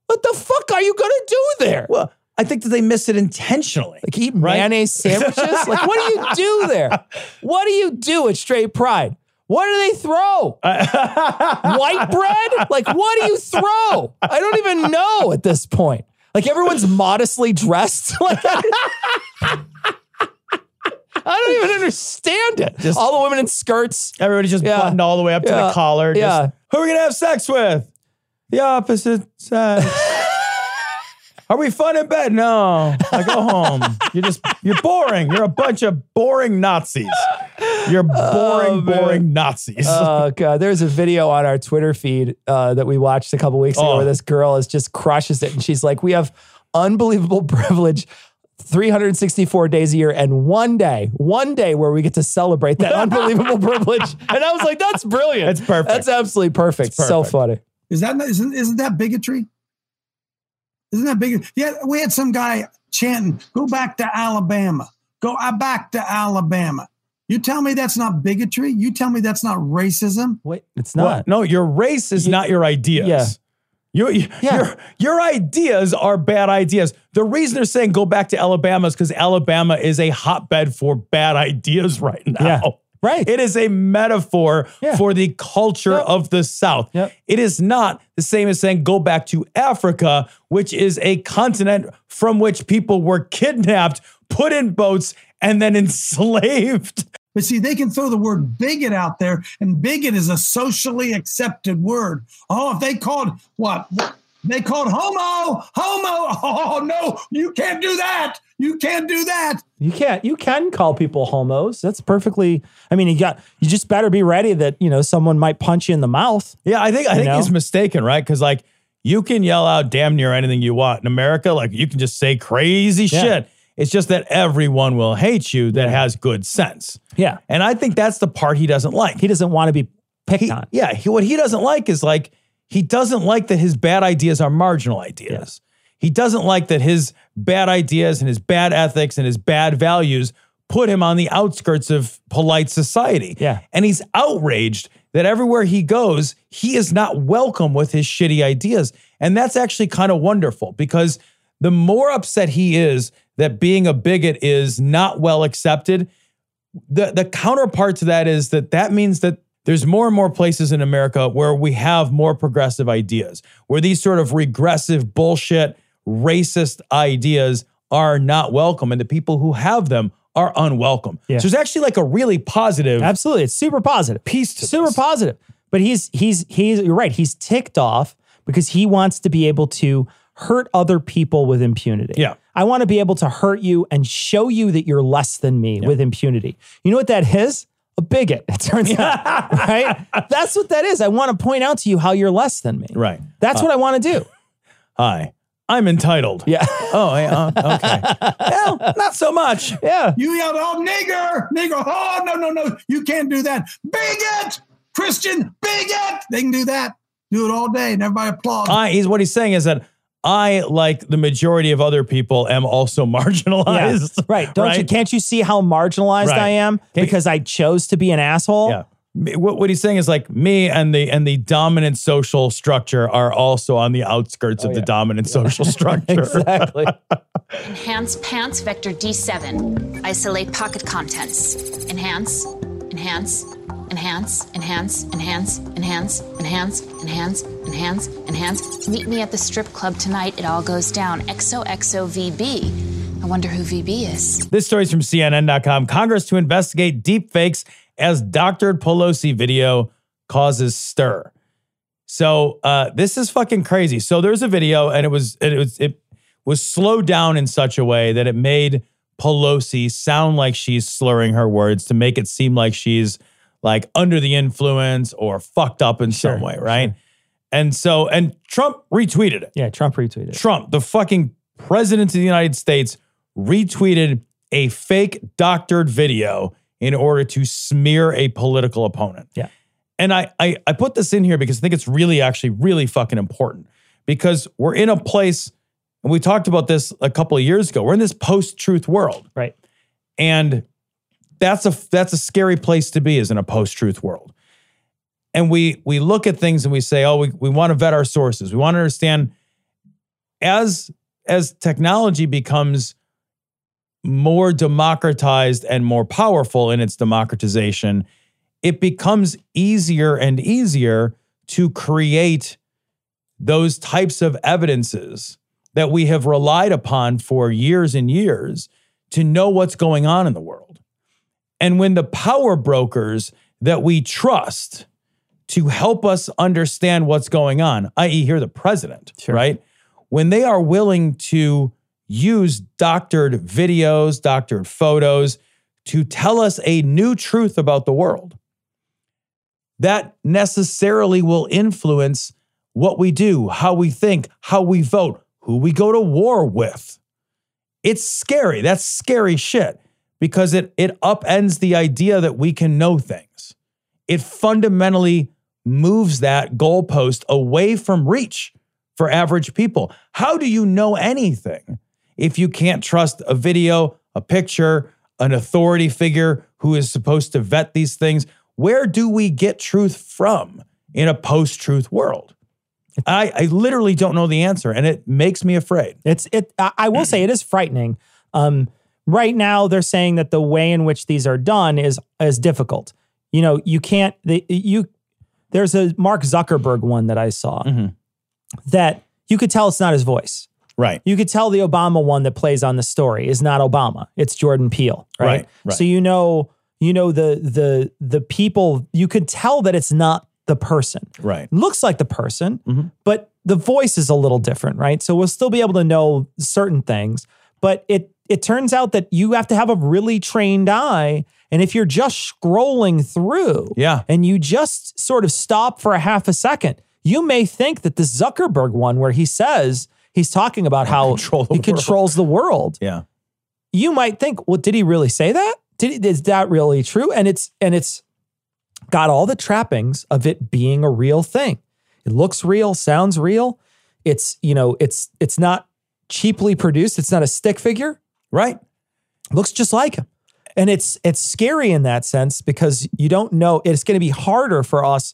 What the fuck are you going to do there? Well, I think that they miss it intentionally. Like eat mayonnaise sandwiches? like what do you do there? What do you do at straight pride? What do they throw? White bread? Like what do you throw? I don't even know at this point. Like everyone's modestly dressed. Like I don't even understand it. All the women in skirts. Everybody's just Yeah. buttoned all the way up to Yeah. the collar. Just, Yeah. Who are we gonna have sex with? The opposite sex. Are we fun in bed? No. I go home. You're just you're boring. You're a bunch of boring Nazis. You're boring, boring Nazis. Oh god, there's a video on our Twitter feed uh, that we watched a couple weeks ago Oh. where this girl is just crushes it, and she's like, "We have unbelievable privilege." 364 days a year and one day, one day where we get to celebrate that unbelievable privilege. And I was like, that's brilliant. That's perfect. That's absolutely perfect. So perfect. funny. Is that not, isn't isn't that bigotry? Isn't that big? Yeah, we had some guy chanting, "Go back to Alabama. Go uh, back to Alabama." You tell me that's not bigotry. You tell me that's not racism. Wait, it's Well, not. no, your race is not your ideas. Yeah. Your, your, Yeah. your, your ideas are bad ideas. The reason they're saying go back to Alabama is because Alabama is a hotbed for bad ideas right now. Yeah. Right. It is a metaphor Yeah. for the culture Yep. of the South. Yep. It is not the same as saying go back to Africa, which is a continent from which people were kidnapped, put in boats, and then enslaved. But see, they can throw the word bigot out there, and bigot is a socially accepted word. Oh, if they called what? They called homo, homo. Oh no, you can't do that. You can't do that. You can't. You can call people homos. That's perfectly. I mean, you got. You just better be ready that you know someone might punch you in the mouth. Yeah, I think I think know? he's mistaken, right? Because like you can yell out damn near anything you want in America. Like you can just say crazy Yeah. shit. It's just that everyone will hate you that has good sense. Yeah. And I think that's the part he doesn't like. He doesn't want to be picked He- on. yeah, he, what he doesn't like is like he doesn't like that his bad ideas are marginal ideas. He doesn't like that his bad ideas and his bad ethics and his bad values put him on the outskirts of polite society. Yeah. And he's outraged that everywhere he goes, he is not welcome with his shitty ideas. And that's actually kind of wonderful because the more upset he is that being a bigot is not well accepted, the the counterpart to that is that that means that there's more and more places in America where we have more progressive ideas, where these sort of regressive bullshit, racist ideas are not welcome, and the people who have them are unwelcome. Yeah. So there's actually like a really positive Absolutely, it's super positive. piece to super this. positive. But he's he's he's you're right. He's ticked off because he wants to be able to hurt other people with impunity. Yeah. I want to be able to hurt you and show you that you're less than me with impunity. You know what that is? A bigot, it turns out. Right? That's what that is. I want to point out to you how you're less than me. Right. That's what I want to do. Hi, I'm entitled. Yeah. Oh, yeah, uh, okay. well, not so much. Yeah. You yelled, "Oh, nigger, nigger!" Oh, no, no, no, you can't do that. Bigot, Christian, bigot. They can do that. Do it all day, and everybody applauds. I, he's what he's saying is that I, like the majority of other people, am also marginalized. Right. Don't you can't you see how marginalized Right. I am Can't- because I chose to be an asshole? Yeah. What, what he's saying is like me and the and the dominant social structure are also on the outskirts of oh, the dominant social structure. Exactly. Enhance pants vector D7. Isolate pocket contents. Enhance, enhance, enhance, enhance, enhance, enhance, enhance, enhance, enhance, enhance. Meet me at the strip club tonight. It all goes down. XOXOVB. I wonder who VB is. This story's from CNN.com. Congress to investigate deep fakes as doctored Pelosi video causes stir. So uh, this is fucking crazy. So there's a video, and it was it was it was slowed down in such a way that it made Pelosi sound like she's slurring her words to make it seem like she's like under the influence or fucked up in some way, right? And so, and Trump retweeted it. Yeah, Trump retweeted. It. Trump, the fucking President of the United States retweeted a fake doctored video in order to smear a political opponent. Yeah. And I, I I put this in here because I think it's really actually really fucking important because we're in a place and we talked about this a couple of years ago. We're in this post-truth world. Right. And that's a that's a scary place to be is in a post-truth world. And we we look at things and we say, "Oh, we we want to vet our sources. We want to understand as as technology becomes more democratized and more powerful in its democratization, it becomes easier and easier to create those types of evidences that we have relied upon for years and years to know what's going on in the world. And when the power brokers that we trust to help us understand what's going on, i.e., here the president, right? When they are willing to use doctored videos, doctored photos to tell us a new truth about the world, that necessarily will influence what we do, how we think, how we vote, who we go to war with. It's scary. That's scary shit because it it upends the idea that we can know things. It fundamentally moves that goalpost away from reach for average people. How do you know anything if you can't trust a video, a picture, an authority figure who is supposed to vet these things? Where do we get truth from in a post-truth world? I, I literally don't know the answer, and it makes me afraid. It's it. I I will say it is frightening. Um, right now, they're saying that the way in which these are done is is difficult. You know, you can't. The, you there's a Mark Zuckerberg one that I saw mm-hmm. that you could tell it's not his voice. Right. You could tell the Obama one that plays on the story is not Obama. It's Jordan Peele. Right. Right, right. So you know, you know the the the people. You could tell that it's not the person. Right. Looks like the person, mm-hmm. but the voice is a little different, right? So we'll still be able to know certain things, but it it turns out that you have to have a really trained eye. And if you're just scrolling through Yeah. and you just sort of stop for a half a second, you may think that the Zuckerberg one where he says he's talking about how Control he world. controls the world. Yeah. You might think, well, did he really say that? Did he, is that really true? And it's and it's got all the trappings of it being a real thing. It looks real, sounds real. It's, you know, it's it's not cheaply produced. It's not a stick figure. Right. Looks just like him. And it's it's scary in that sense because you don't know it's going to be harder for us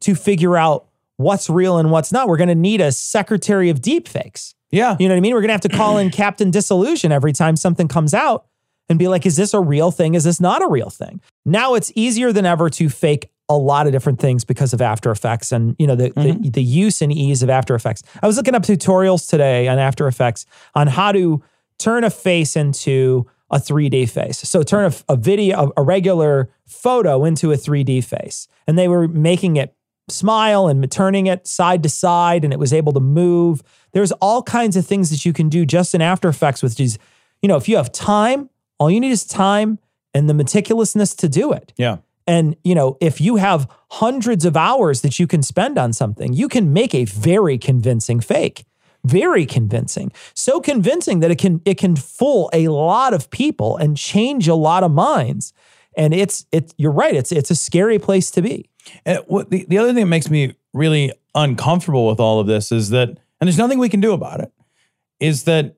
to figure out what's real and what's not. We're going to need a secretary of deepfakes. Yeah. You know what I mean? We're going to have to call in Captain Disillusion every time something comes out and be like, is this a real thing? Is this not a real thing? Now it's easier than ever to fake a lot of different things because of After Effects and you know the, the mm-hmm. the use and ease of After Effects. I was looking up tutorials today on After Effects on how to turn a face into a 3D face. So turn a, a video, a, a regular photo into a 3D face, and they were making it smile and turning it side to side, and it was able to move. There's all kinds of things that you can do just in After Effects, which is, you know, if you have time, all you need is time and the meticulousness to do it. Yeah. And, you know, if you have hundreds of hours that you can spend on something, you can make a very convincing fake. Very convincing. So convincing that it can it can fool a lot of people and change a lot of minds. And it's it's you're right, it's it's a scary place to be. And what the, the other thing that makes me really uncomfortable with all of this is that, and there's nothing we can do about it, is that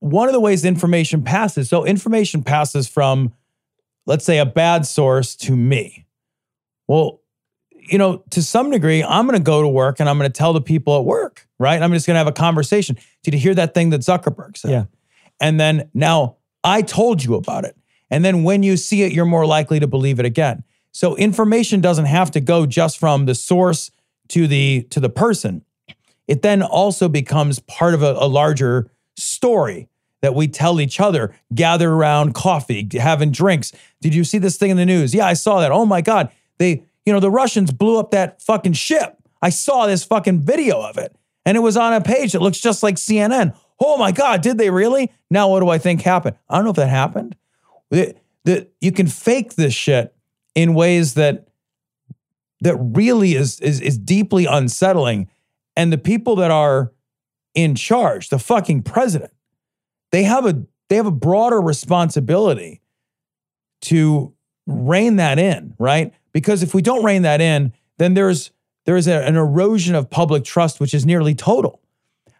one of the ways information passes, so information passes from, let's say, a bad source to me. Well, you know, to some degree, I'm going to go to work and I'm going to tell the people at work, right? I'm just going to have a conversation. Did you hear that thing that Zuckerberg said? Yeah. And then now I told you about it. And then when you see it, you're more likely to believe it again. So information doesn't have to go just from the source to the to the person. It then also becomes part of a, a larger story that we tell each other, gather around coffee, having drinks. Did you see this thing in the news? Yeah, I saw that. Oh my God. They, you know, the Russians blew up that fucking ship. I saw this fucking video of it. And it was on a page that looks just like CNN. Oh my God, did they really? Now what do I think happened? I don't know if that happened. The, you can fake this shit in ways that that really is, is is deeply unsettling. And the people that are in charge, the fucking president. They have a they have a broader responsibility to rein that in, right? Because if we don't rein that in, then there's there is a- an erosion of public trust which is nearly total.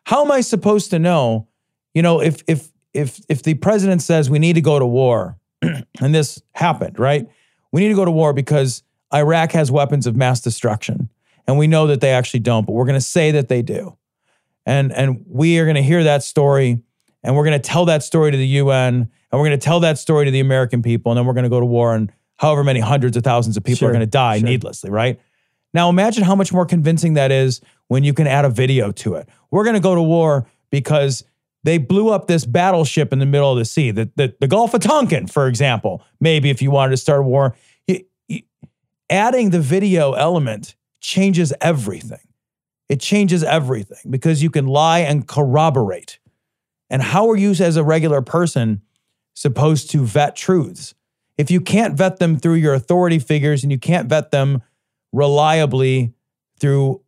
How am I supposed to know, you know, if if if if the president says we need to go to war and this happened, right? We need to go to war because Iraq has weapons of mass destruction and we know that they actually don't, but we're going to say that they do. And and we are going to hear that story and we're going to tell that story to the UN and we're going to tell that story to the American people and then we're going to go to war and however many hundreds of thousands of people Sure, are going to die sure. needlessly, right? Now imagine how much more convincing that is when you can add a video to it. We're going to go to war because they blew up this battleship in the middle of the sea, the, the, the Gulf of Tonkin, for example. Maybe if you wanted to start a war, Y- y- adding the video element changes everything. It changes everything because you can lie and corroborate. And how are you, as a regular person, supposed to vet truths? If you can't vet them through your authority figures and you can't vet them reliably through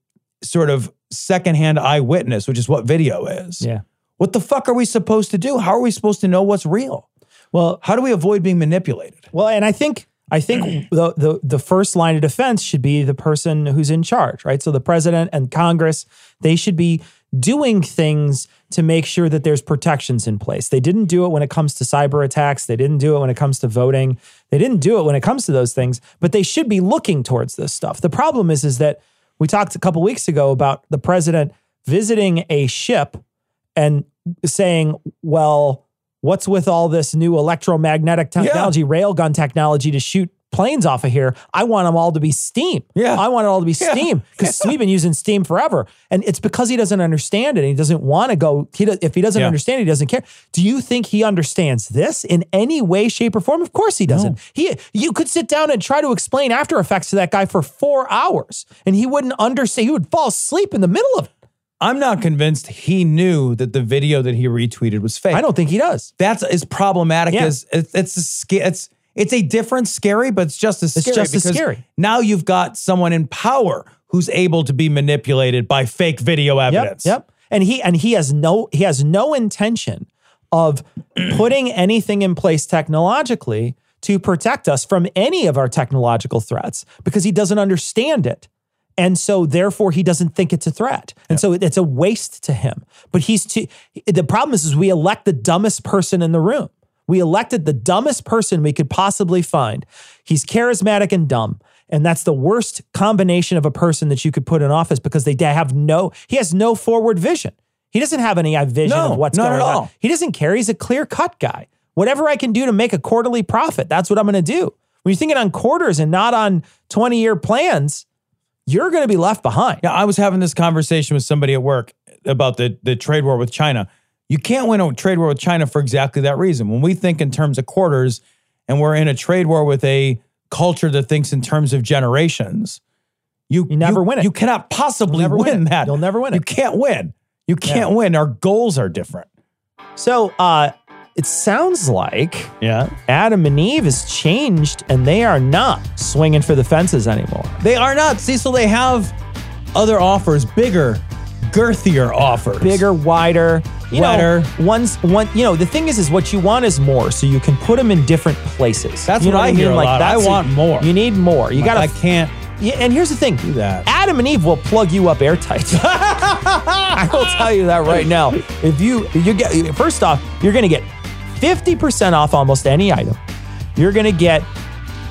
sort of secondhand eyewitness, which is what video is. Yeah. What the fuck are we supposed to do? How are we supposed to know what's real? Well, how do we avoid being manipulated? Well, and I think I think the, the the first line of defense should be the person who's in charge, right? So the president and Congress, they should be doing things to make sure that there's protections in place. They didn't do it when it comes to cyber attacks. They didn't do it when it comes to voting. They didn't do it when it comes to those things, but they should be looking towards this stuff. The problem is is that we talked a couple weeks ago about the president visiting a ship and saying, well, what's with all this new electromagnetic technology, railgun technology to shoot planes off of here? I want them all to be steam. Yeah. I want it all to be Yeah. steam because we've been using steam forever. And it's because he doesn't understand it. And he doesn't want to go. He does, if he doesn't Yeah. understand it, he doesn't care. Do you think he understands this in any way, shape, or form? Of course he doesn't. He you could sit down and try to explain After Effects to that guy for four hours and he wouldn't understand. He would fall asleep in the middle of it. I'm not convinced he knew that the video that he retweeted was fake. I don't think he does. That's as problematic Yeah. as it's it's a, it's it's a different scary, but it's just as It's scary. just as scary. Now you've got someone in power who's able to be manipulated by fake video evidence. Yep, yep. And he and he has no he has no intention of putting anything in place technologically to protect us from any of our technological threats because he doesn't understand it. And so therefore he doesn't think it's a threat. And so it's a waste to him. But he's too the problem is, is we elect the dumbest person in the room. We elected the dumbest person we could possibly find. He's charismatic and dumb. And that's the worst combination of a person that you could put in office because they have no, he has no forward vision. He doesn't have any uh, vision No, of what's not going at on. all. He doesn't care. He's a clear cut guy. Whatever I can do to make a quarterly profit, that's what I'm going to do. When you're thinking on quarters and not on 20 year plans, you're going to be left behind. Yeah, I was having this conversation with somebody at work about the the trade war with China. You can't win a trade war with China for exactly that reason. When we think in terms of quarters and we're in a trade war with a culture that thinks in terms of generations, you, you never win it. You cannot possibly win, win that. You'll never win it. You can't win. You can't win. Our goals are different. So uh, it sounds like Yeah. Adam and Eve has changed and they are not swinging for the fences anymore. They are not. Cecil, they have other offers, bigger, girthier offers. Bigger, wider, you Wider. know, one's one. You know, the thing is, is what you want is more, so you can put them in different places. That's you what I hear a lot. I want more. You need more. You Like, got I can't Yeah, and here's the thing: do that. Adam and Eve will plug you up airtight. I will tell you that right now. If you you get first off, you're going to get 50% off almost any item. You're going to get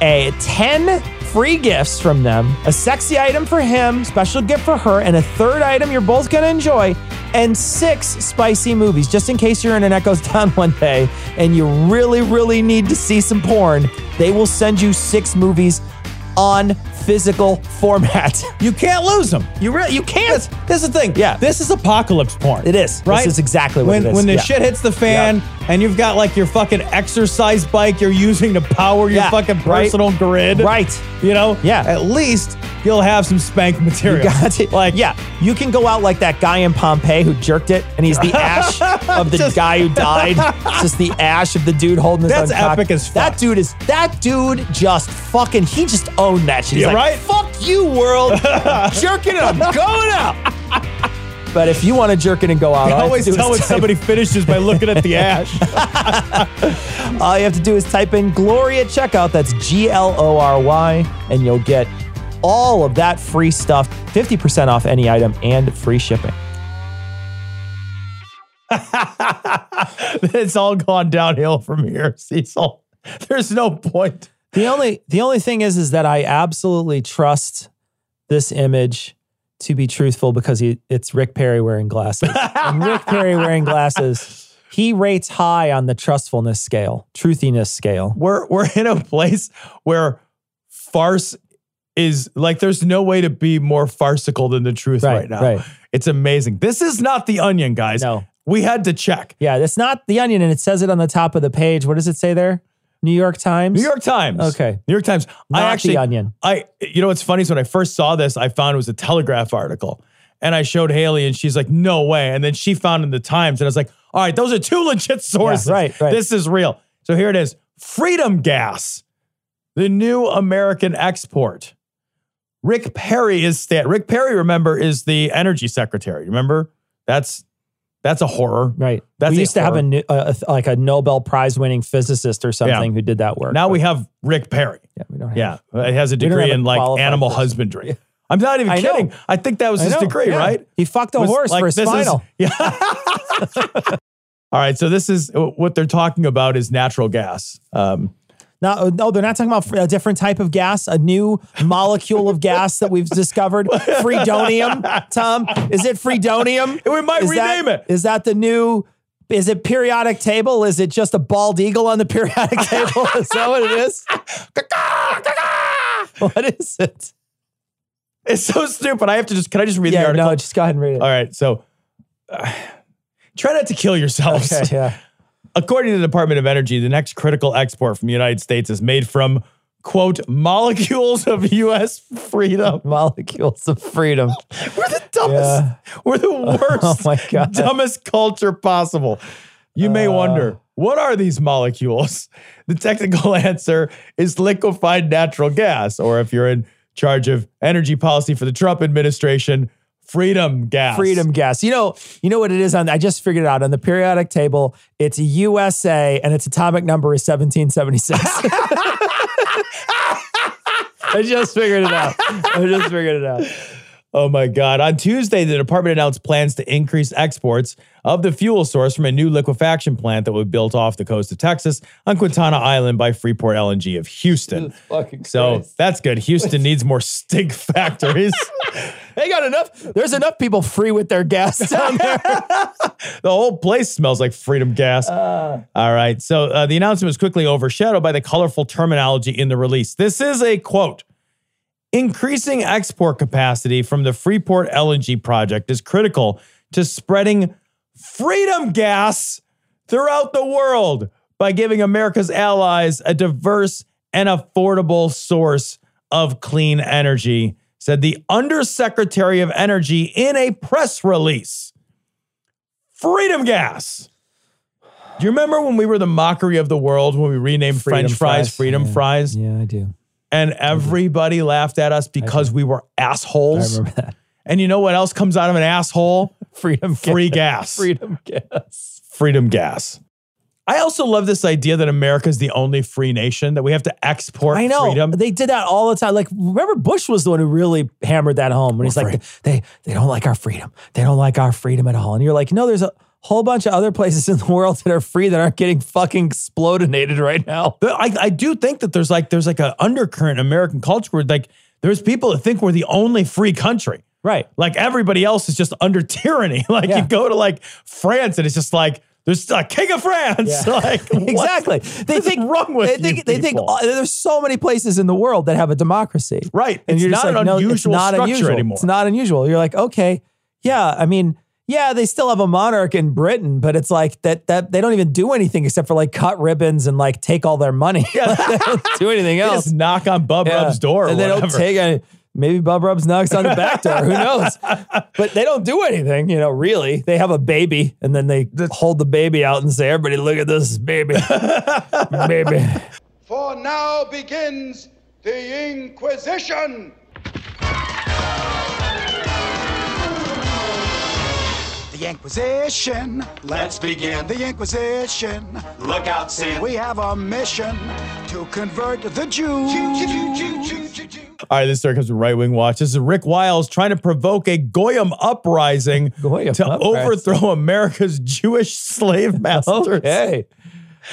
a 10 free gifts from them, a sexy item for him, special gift for her, and a third item you're both going to enjoy, and six spicy movies just in case your internet goes down one day and you really really need to see some porn. They will send you six movies on physical format. You can't lose them. You really you can't. That's, that's the thing. Yeah. This is apocalypse porn. It is. Right? This is exactly what when, it is. When the Yeah. shit hits the fan and you've got like your fucking exercise bike you're using to power your Yeah, fucking right. personal grid. Right. You know? Yeah. At least you'll have some spank material. You got it. Like, yeah, you can go out like that guy in Pompeii who jerked it, and he's the ash of the Just- guy who died. It's just the ash of the dude holding his That's own cock. epic as fuck. That dude is that dude just fucking he just owned that shit. He's Yeah, like, right? Fuck you, world. jerking it, I'm going out. But if you want to jerk it and go out, I always tell when type- somebody finishes by looking at the ash. All you have to do is type in Glory at checkout. That's G L O R Y, and you'll get all of that free stuff 50% off any item and free shipping. it's all gone downhill from here, Cecil. There's no point. The only the only thing is is that I absolutely trust this image to be truthful because he, it's Rick Perry wearing glasses. and Rick Perry wearing glasses, he rates high on the trustfulness scale, truthiness scale. We're we're in a place where farce is like there's no way to be more farcical than the truth right, Right, now. right. It's amazing. This is not the onion, guys. No. We had to check. Yeah, it's not the onion, and it says it on the top of the page. What does it say there? New York Times. New York Times. Okay. New York Times. Not I the actually Onion. I you know what's funny is when I first saw this, I found it was a Telegraph article. And I showed Haley and she's like, no way. And then she found in the Times. And I was like, all right, those are two legit sources. right, right. This is real. So here it is. Freedom Gas, the new American export. Rick Perry is sta- Rick Perry, remember, is the energy secretary. Remember? That's that's a horror. Right. That's we used to have a, horror. new- a, a- like a Nobel Prize winning physicist or something who did that work. Now we have Rick Perry. yeah, we don't have. Yeah, it has a degree in like animal person. husbandry. I'm not even I know. kidding. I think that was I his know, degree, yeah. right? He fucked a Was horse like, for his this is- spinal. yeah. All right, so this is what they're talking about is natural gas. Um, No, no, they're not talking about a different type of gas, a new molecule of gas that we've discovered. Freedonium, Tom. Is it freedonium? We might Is that- rename it. Is that the new? Is it periodic table? Is it just a bald eagle on the periodic table? Is that what it is? what is it? it's so stupid. I have to just. Can I just read the article? no, just go ahead and read it. All right, so uh, try not to kill yourselves. Okay, yeah. According to the Department of Energy, the next critical export from the United States is made from quote molecules of U.S. freedom. Molecules of freedom. We're the dumbest. Yeah. We're the worst. Oh my God. Dumbest culture possible. You may Uh. wonder, what are these molecules? The technical answer is liquefied natural gas, or if you're in charge of energy policy for the Trump administration, freedom gas. Freedom gas. You know, you know what it is on I just figured it out on the periodic table. It's USA and its atomic number is 1776. I just figured it out. I just figured it out. Oh my God. On Tuesday, the department announced plans to increase exports of the fuel source from a new liquefaction plant that be built off the coast of Texas on Quintana Island by Freeport LNG of Houston. So Christ. that's good. Houston needs more stink factories. They got enough. There's enough people free with their gas down there. the whole place smells like freedom gas. All right. So uh, the announcement was quickly overshadowed by the colorful terminology in the release. This is a quote Increasing export capacity from the Freeport LNG project is critical to spreading freedom gas throughout the world by giving America's allies a diverse and affordable source of clean energy, said the Undersecretary of Energy in a press release. Freedom gas. Do you remember when we were the mockery of the world when we renamed French fries, freedom yeah. fries? Yeah, I do. And everybody laughed at us because we were I assholes. remember that. And you know what else comes out of an asshole? Freedom Free gas. gas. Freedom gas. Freedom gas. I also love this idea that America is the only free nation, that we have to export I know freedom. they did that all the time. Like, remember Bush was the one who really hammered that home when he's We're like, they they don't like our freedom. They don't like our freedom at all. And you're like, no, there's a whole bunch of other places in the world that are free that aren't getting fucking explodinated right now. But I, I do think that there's like there's like an undercurrent in American culture where like there's people that think we're the only free country. Right. Like everybody else is just under tyranny. Like Yeah. you go to like France and it's just like there's a king of France. Yeah. Like exactly. They think wrong with they you think they think there's so many places in the world that have a democracy. Right. And It's you're just not like, an no, it's unusual not structure unusual. anymore. It's not unusual. You're like, okay, yeah. I mean, yeah, they still have a monarch in Britain, but it's like that that they don't even do anything except for like cut ribbons and like take all their money. they don't do anything They else. just knock on Bub Yeah. Rub's door or and they whatever. don't take any. Maybe Bub Rubs knocks on the back door. Who knows? But they don't do anything, you know, really. They have a baby and then they hold the baby out and say, everybody, look at this baby. baby. For now begins the Inquisition. The Inquisition. Let's begin. The Inquisition. Look out, Sam. We have a mission to convert the Jews. All right, this story comes from Right Wing Watch. This is Rick Wiles trying to provoke a Goyim uprising to uprising. overthrow America's Jewish slave masters. Okay.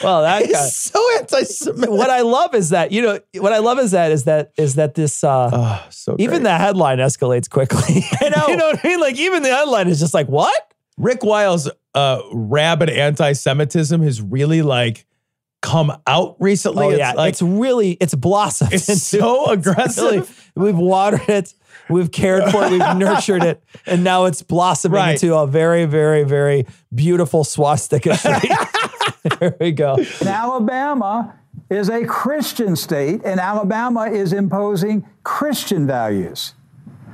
Well, that He's guy. so anti-Semitic. What I love is that you know what I love is that is that is that this uh oh, so even the headline escalates quickly. I know. you know what I mean? Like even the headline is just like what? Rick Wiles' uh, rabid anti-Semitism has really like come out recently. oh It's yeah, like- it's really it's blossomed. It's into- so aggressive. really- we've watered it, we've cared for it, we've nurtured it, and now it's blossoming Right. into a very, very, very beautiful swastika tree. there we go. And Alabama is a Christian state, and Alabama is imposing Christian values,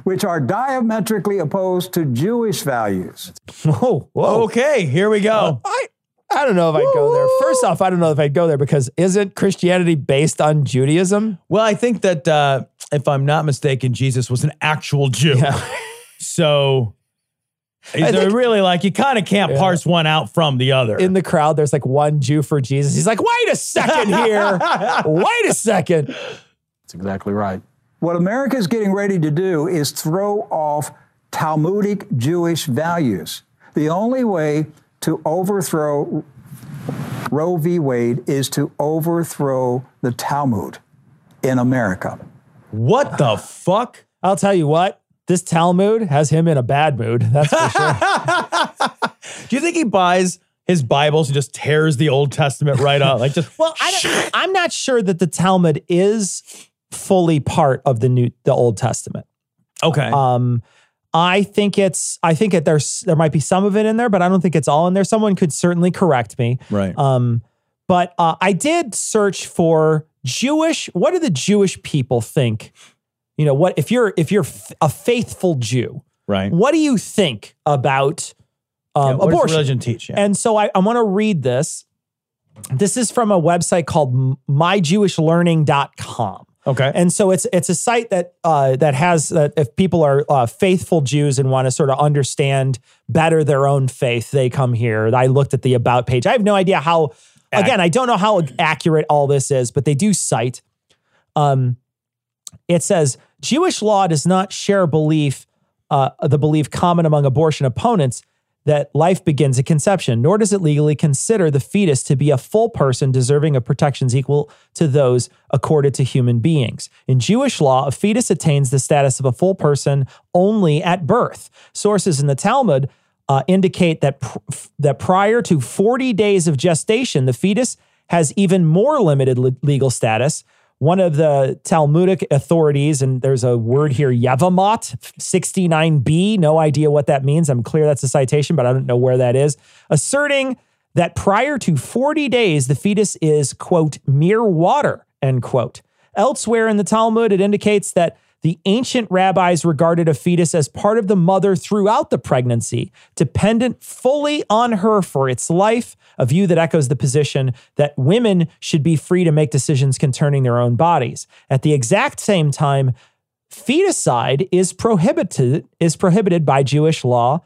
which are diametrically opposed to Jewish values. Whoa, whoa. okay, here we go. I I don't know if I'd go there. First off, I don't know if I'd go there because isn't Christianity based on Judaism? Well, I think that uh, if I'm not mistaken, Jesus was an actual Jew. So they're think- really like you kind of can't Yeah. parse one out from the other. In the crowd, there's like one Jew for Jesus. He's like, wait a second here. wait a second. That's exactly right. What America is getting ready to do is throw off Talmudic Jewish values. The only way to overthrow Roe v. Wade is to overthrow the Talmud in America. what the fuck? I'll tell you what, this Talmud has him in a bad mood. That's for sure. Do you think he buys his Bibles and just tears the Old Testament right out? Like just well, I don't, I'm not sure that the Talmud is fully part of the new the Old Testament. okay. Um, I think it's I think it, there's there might be some of it in there, but I don't think it's all in there. Someone could certainly correct me. right. Um, but uh, I did search for Jewish. What do the Jewish people think? You know, what if you're if you're f- a faithful Jew? right. What do you think about um, Yeah, what does abortion? religion teach? Yeah. And so I, I want to read this. This is from a website called myjewishlearning.com. okay. And so it's it's a site that uh, that has that if people are uh, faithful Jews and want to sort of understand better their own faith, they come here. I looked at the about page. I have no idea how. Again, I don't know how accurate all this is, but they do cite. Um, it says Jewish law does not share belief, uh, the belief common among abortion opponents that life begins at conception, nor does it legally consider the fetus to be a full person deserving of protections equal to those accorded to human beings. In Jewish law, a fetus attains the status of a full person only at birth. Sources in the Talmud uh, indicate that pr- that prior to 40 days of gestation, the fetus has even more limited le- legal status. One of the Talmudic authorities, and there's a word here, Yevamot 69b, no idea what that means. I'm clear that's a citation, but I don't know where that is, asserting that prior to 40 days, the fetus is, quote, mere water, end quote. Elsewhere in the Talmud, it indicates that the ancient rabbis regarded a fetus as part of the mother throughout the pregnancy, dependent fully on her for its life, a view that echoes the position that women should be free to make decisions concerning their own bodies. At the exact same time, feticide is prohibited is prohibited by Jewish law.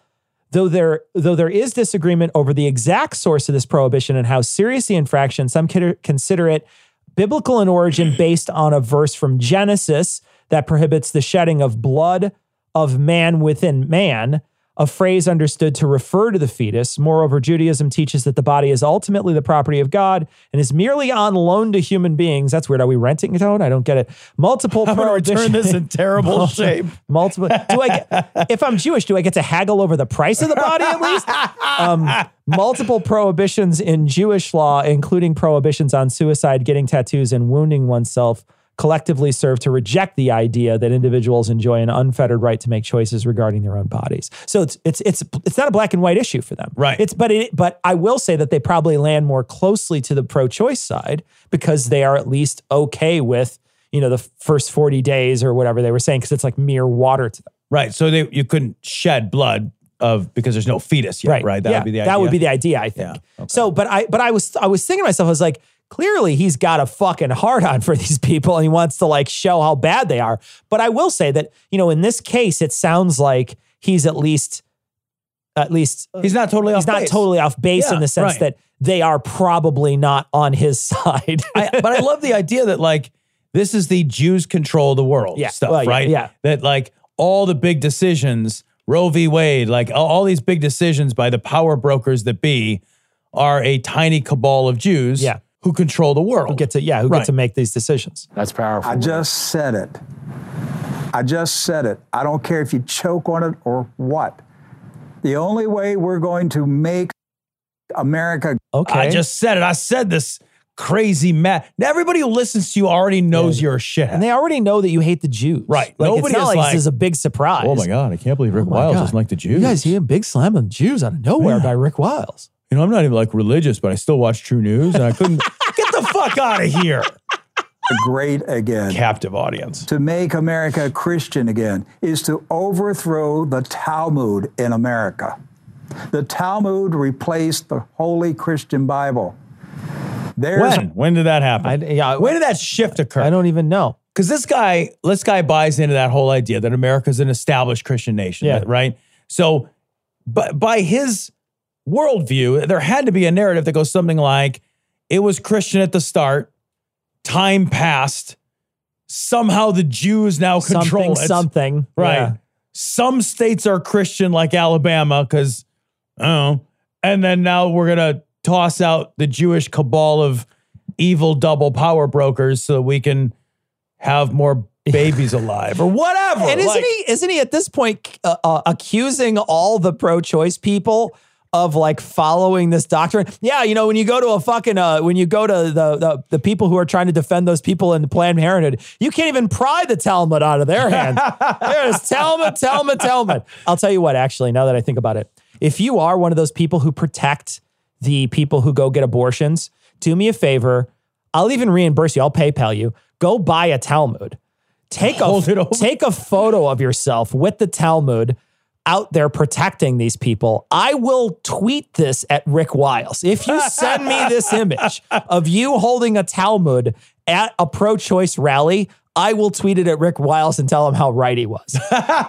Though there, though there is disagreement over the exact source of this prohibition and how serious the infraction, some consider- consider it biblical in origin based on a verse from Genesis that prohibits the shedding of blood of man within man, a phrase understood to refer to the fetus. Moreover, Judaism teaches that the body is ultimately the property of God and is merely on loan to human beings. That's weird. Are we renting it out? I don't get it. Multiple I'm gonna return prohibition- this in terrible Multiple- shape. Multiple. Do I? Get, if I'm Jewish, do I get to haggle over the price of the body at least? Um, multiple prohibitions in Jewish law, including prohibitions on suicide, getting tattoos, and wounding oneself, collectively serve to reject the idea that individuals enjoy an unfettered right to make choices regarding their own bodies. So it's it's it's it's not a black and white issue for them, Right. It's but it but I will say that they probably land more closely to the pro-choice side because they are at least okay with you know the first forty days or whatever they were saying because it's like mere water to them. Right. So they you couldn't shed blood of because there's no fetus yet, right? That yeah, would be the idea. That would be the idea, I think. So, but I but I was I was thinking to myself, I was like, clearly he's got a fucking hard on for these people and he wants to like show how bad they are. But I will say that, you know, in this case, it sounds like he's at least at least uh, He's not totally off he's not base. totally off base Yeah, in the sense right. that they are probably not on his side. I, but I love the idea that like this is the Jews control the world Yeah, stuff, well, yeah, right? yeah. That like all the big decisions, Roe v. Wade, like all, all these big decisions by the power brokers that be, are a tiny cabal of Jews Yeah. Who control the world. who get to yeah, who Right. get to make these decisions. That's powerful. I just said it. I just said it. I don't care if you choke on it or what. The only way we're going to make America Okay. I just said it. I said this crazy mad. Everybody who listens to you already knows you're a shithead. and they already know that you hate the Jews. Right. Like, Nobody it's not is like, like, this is a big surprise. oh my God, I can't believe Rick Oh my Wiles God. doesn't like the Jews. You guys hear a big slam on Jews out of nowhere Yeah. by Rick Wiles. You know, I'm not even like religious, but I still watch TruNews and I couldn't get the fuck out of here. great again. Captive audience. to make America Christian again is to overthrow the Talmud in America. The Talmud replaced the Holy Christian Bible. There's When? When did that happen? I, yeah, when did that shift occur? I don't even know. Because this guy, this guy buys into that whole idea that America's an established Christian nation, Yeah. right? So, but by his worldview, there had to be a narrative that goes something like, "It was Christian at the start, time passed, somehow the Jews now control something, it, something. right? Yeah. Some states are Christian, like Alabama, because oh, and then now we're gonna toss out the Jewish cabal of evil double power brokers so that we can have more babies alive or whatever. And isn't Like- he? Isn't he at this point uh, uh, accusing all the pro-choice people of like following this doctrine? Yeah, you know when you go to a fucking uh, when you go to the, the the people who are trying to defend those people in Planned Parenthood, you can't even pry the Talmud out of their hands. There's Talmud, Talmud, Talmud. I'll tell you what. Actually, now that I think about it, if you are one of those people who protect the people who go get abortions, do me a favor. I'll even reimburse you. I'll PayPal you. Go buy a Talmud take Hold a take a photo of yourself with the Talmud out there protecting these people. I will tweet this at Rick Wiles. If you send me this image of you holding a Talmud at a pro-choice rally, I will tweet it at Rick Wiles and tell him how right he was.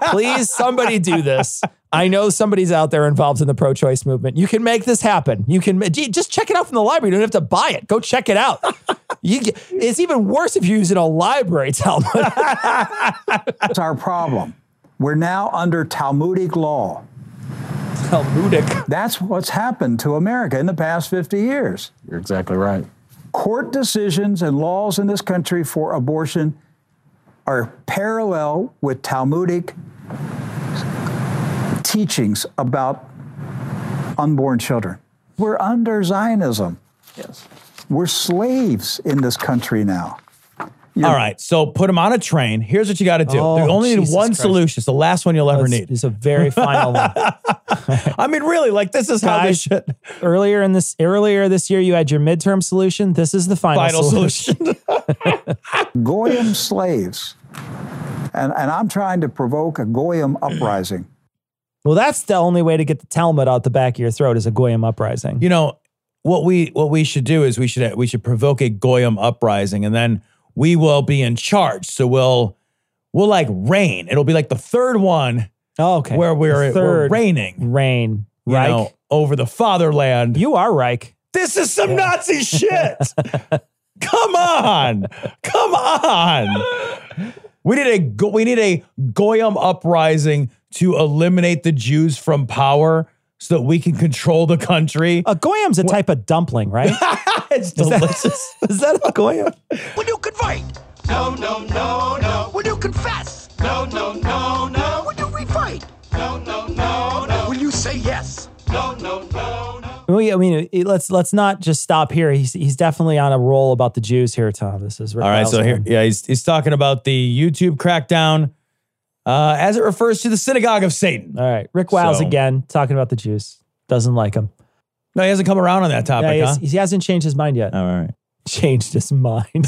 Please, somebody do this. I know somebody's out there involved in the pro-choice movement. You can make this happen. You can gee, just check it out from the library. You don't have to buy it. Go check it out. You, it's even worse if you're using a library Talmud. That's our problem. We're now under Talmudic law. Talmudic. That's what's happened to America in the past 50 years. You're exactly right. Court decisions and laws in this country for abortion are parallel with Talmudic teachings about unborn children. We're under Zionism. Yes. We're slaves in this country now. All right, so put them on a train. Here's what you got to do. Oh, you only need Jesus one Christ. solution. It's the last one you'll ever It's, need. it's a very final one. I mean, really, like this is how this Guys, shit. earlier in this earlier this year, you had your midterm solution. This is the final, Final solution. solution. Goyim slaves. And, and I'm trying to provoke a Goyim uprising. Well, that's the only way to get the Talmud out the back of your throat is a goyim uprising. you know what we what we should do is we should we should provoke a goyim uprising and then we will be in charge. So we'll we'll like reign it'll be like the third one oh, okay. where we're, we're reigning reign. Reich. know, over the fatherland. You are Reich. this is some nazi shit. Come on. Come on. We need a we need a goyim uprising to eliminate the jews from power so that we can control the country A goyim's a type of dumpling, right? it's delicious is that a goyim? Will you convert? No, no, no, no. Will you confess? No, no, no, no. Will you refight? No, no, no, no. Will you say yes? No, no, no, no. Well, yeah, I mean, let's let's not just stop here. He's he's definitely on a roll about the Jews here, Tom. This is Rick All right, Wiles so here, yeah, he's he's talking about the YouTube crackdown uh, as it refers to the synagogue of Satan. All right, Rick Wiles So- again talking about the Jews. Doesn't like them. No, he hasn't come around on that Yeah, topic, he, huh? has, he hasn't changed his mind yet. All right. Changed his mind.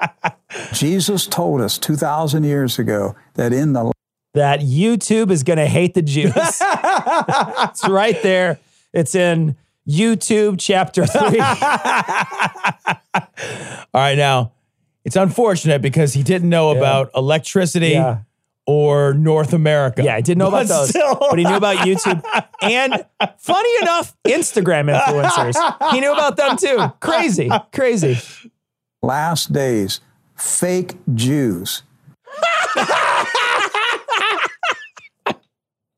Jesus told us 2,000 years ago that in the that YouTube is going to hate the Jews. it's right there. It's in YouTube chapter three. All right, now it's unfortunate because he didn't know about electricity Yeah. or North America. Yeah, I didn't know about But those, still. but he knew about YouTube. And funny enough, Instagram influencers. He knew about them too. Crazy, crazy. Last days, fake Jews.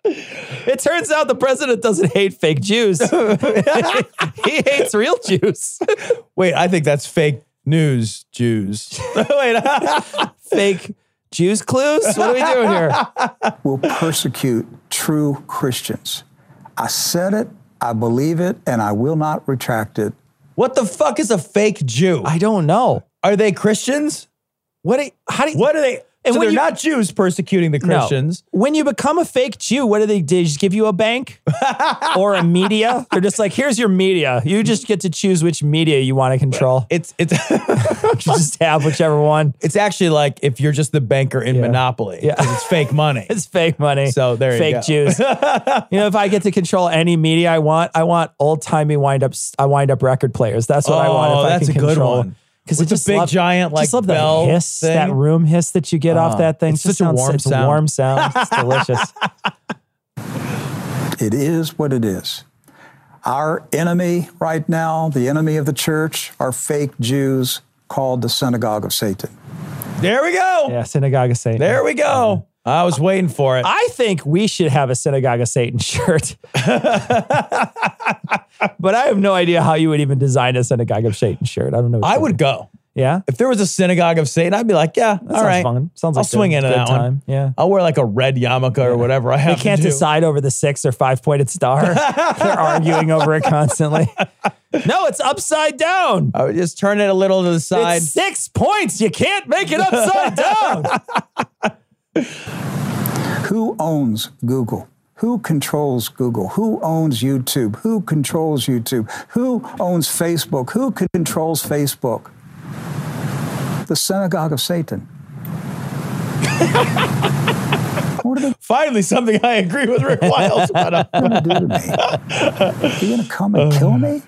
It turns out the president doesn't hate fake Jews. he hates real Jews. Wait, I think that's fake news, Jews. Wait, fake Jews clues? What are we doing here? Will persecute true Christians. I said it, I believe it, and I will not retract it. What the fuck is a fake Jew? I don't know. Are they Christians? What? Do, how do? You, What are they? And so they're you- not Jews persecuting the No. Christians. When you become a fake Jew, what do they do? They just give you a bank or a media? They're just like, here's your media. You just get to choose which media you want to control. It's it's just have whichever one. it's actually like if you're just the banker in Monopoly. Yeah. it's fake money. It's fake money. So there you fake. Jews. you know, if I get to control any media I want, I want old timey wind up, uh, I wind up record players. That's what I want. If Oh, I that's can a good control. one. Because it's the big giant, like, just love bell that hiss, thing. that room hiss that you get off Oh, that thing. it's Just such a sounds- warm it's sound. warm sound. It's delicious. It is what it is. Our enemy right now, the enemy of the church, are fake Jews called the synagogue of Satan. There we go. Yeah, synagogue of Satan. There we go. I was waiting for it. I think we should have a synagogue of Satan shirt. but I have no idea how you would even design a synagogue of Satan shirt. I don't know. I would go. Yeah. If there was a synagogue of Satan, I'd be like, yeah, all sounds right. fun. Sounds I'll like swing into that time. one. Yeah. I'll wear like a red yarmulke or whatever I They can't to do. decide over the six or five pointed star. They're arguing over it constantly. No, it's upside down. I would just turn it a little to the side. It's six points. You can't make it upside down. Who owns Google? Who controls Google? Who owns YouTube? Who controls YouTube? Who owns Facebook? Who controls Facebook? The synagogue of Satan. what are they Finally, something I agree with Rick Wiles about. going to do to me? You're going to come and kill uh, me?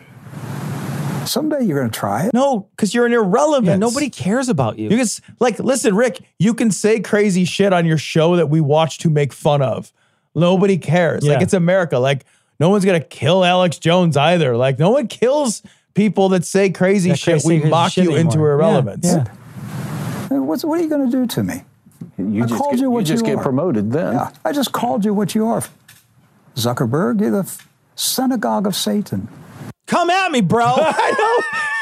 Someday you're going to try it. No, because you're an irrelevant. Yeah, nobody cares about you. You can like listen, Rick. You can say crazy shit on your show that we watch to make fun of. Nobody cares. Like it's America. Like no one's gonna kill Alex Jones either. Like no one kills people that say crazy That shit. crazy we mock shit you into anymore. Yeah, irrelevance. yeah. Hey, What's, what are you going to do to me? You I just called get, you what you just you get are. promoted then. Yeah, I just called you what you are. Zuckerberg, you're the f- synagogue of Satan. Come at me, bro. I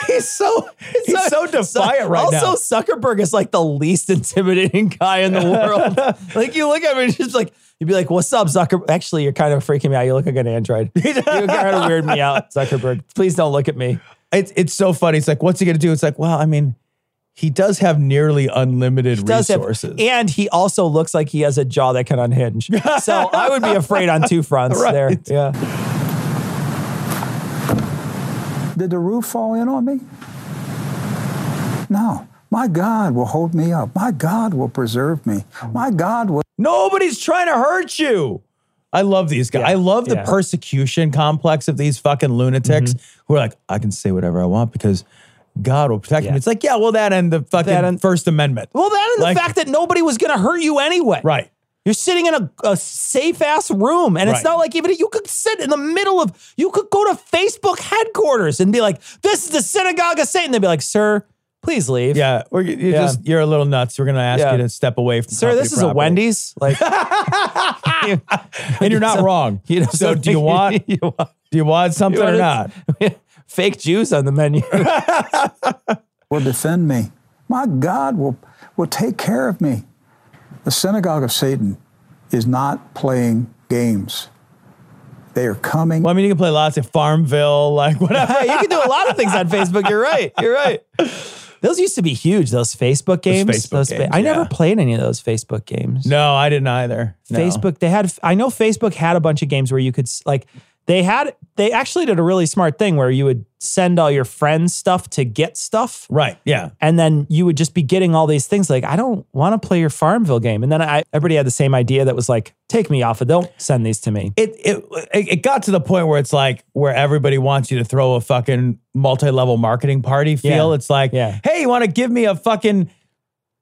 know. He's so he's so defiant right also, now. Zuckerberg is like the least intimidating guy in the world. like you look at him and just like you'd be like, "What's up, Zuckerberg?" Actually, you're kind of freaking me out. You look like an android. you kind of weird me out, Zuckerberg. Please don't look at me. It's it's so funny. It's like, what's he gonna do? It's like, well, I mean, he does have nearly unlimited Does have- resources. and he also looks like he has a jaw that can unhinge. So I would be afraid on two fronts Right. there. Yeah. Did the roof fall in on me? No. My God will hold me up. My God will preserve me. My God will. Nobody's trying to hurt you. I love these guys. Yeah, I love the yeah. persecution complex of these fucking lunatics mm-hmm. who are like, I can say whatever I want because God will protect Yeah. me. It's like, yeah, well, that and the fucking That and- First Amendment. Well, that and Like- the fact that nobody was going to hurt you anyway. Right. You're sitting in a, a safe ass room, and it's Right. not like even you could sit in the middle of. You could go to Facebook headquarters and be like, "This is the synagogue of Satan." They'd be like, "Sir, please leave." Yeah, or you, you Yeah. just you're a little nuts. We're gonna ask Yeah. you to step away from. Sir, company this is a property. Wendy's. Like, and you're not wrong. You know, so do you want you want, do you want something you or not? fake Jews on the menu? will defend me. My God will, will take care of me. The synagogue of Satan is not playing games. They are coming. Well, I mean, you can play lots of Farmville, like whatever. You can do a lot of things on Facebook. You're right. You're right. Those used to be huge. Those Facebook games. Facebook fa- games, I never yeah. played any of those Facebook games. No, I didn't either. No. Facebook. They had. I know Facebook had a bunch of games where you could like. They had. They actually did a really smart thing where you would send all your friends stuff to get stuff, Right. Yeah. and then you would just be getting all these things. Like, I don't want to play your Farmville game. And then I everybody had the same idea that was like, take me off it. Don't send these to me. it, it it got to the point where it's like where everybody wants you to throw a fucking multi-level marketing party feel. Yeah. It's like, Yeah. hey, you want to give me a fucking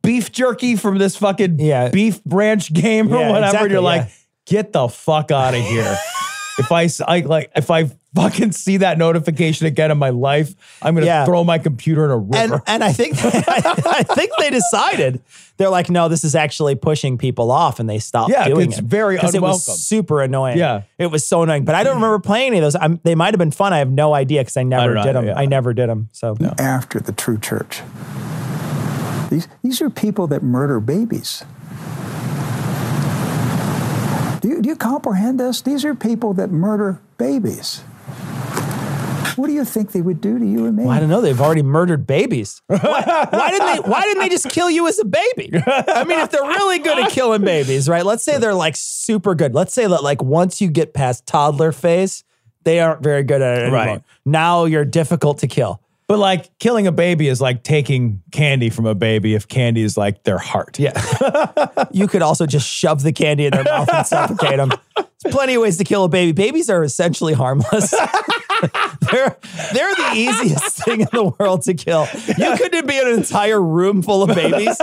beef jerky from this fucking Yeah. beef branch game or whatever. exactly, and you're like, get the fuck out of here. if I, s- I like if I fucking see that notification again in my life, I'm gonna Yeah. throw my computer in a river. and I think I think they decided they're like, no, this is actually pushing people off, and they stopped Yeah, doing it's it. very 'Cause It was super annoying. Yeah. it was so annoying. But I don't remember playing any of those. I'm, they might have been fun. I have no idea because I never don't did know, them. yeah. I never did them. So after the true church. These, these are people that murder babies. Do you, do you comprehend this? These are people that murder babies. What do you think they would do to you and me? Well, I don't know. They've already murdered babies. Why, why didn't they? Why didn't they just kill you as a baby? I mean, if they're really good at killing babies, right? Let's say they're like super good. Let's say that like once you get past toddler phase, they aren't very good at it anymore. Right. Now you're difficult to kill. But like killing a baby is like taking candy from a baby if candy is like their heart. Yeah. you could also just shove the candy in their mouth and suffocate them. There's plenty of ways to kill a baby. Babies are essentially harmless. they're they're the easiest thing in the world to kill. You could be an entire room full of babies.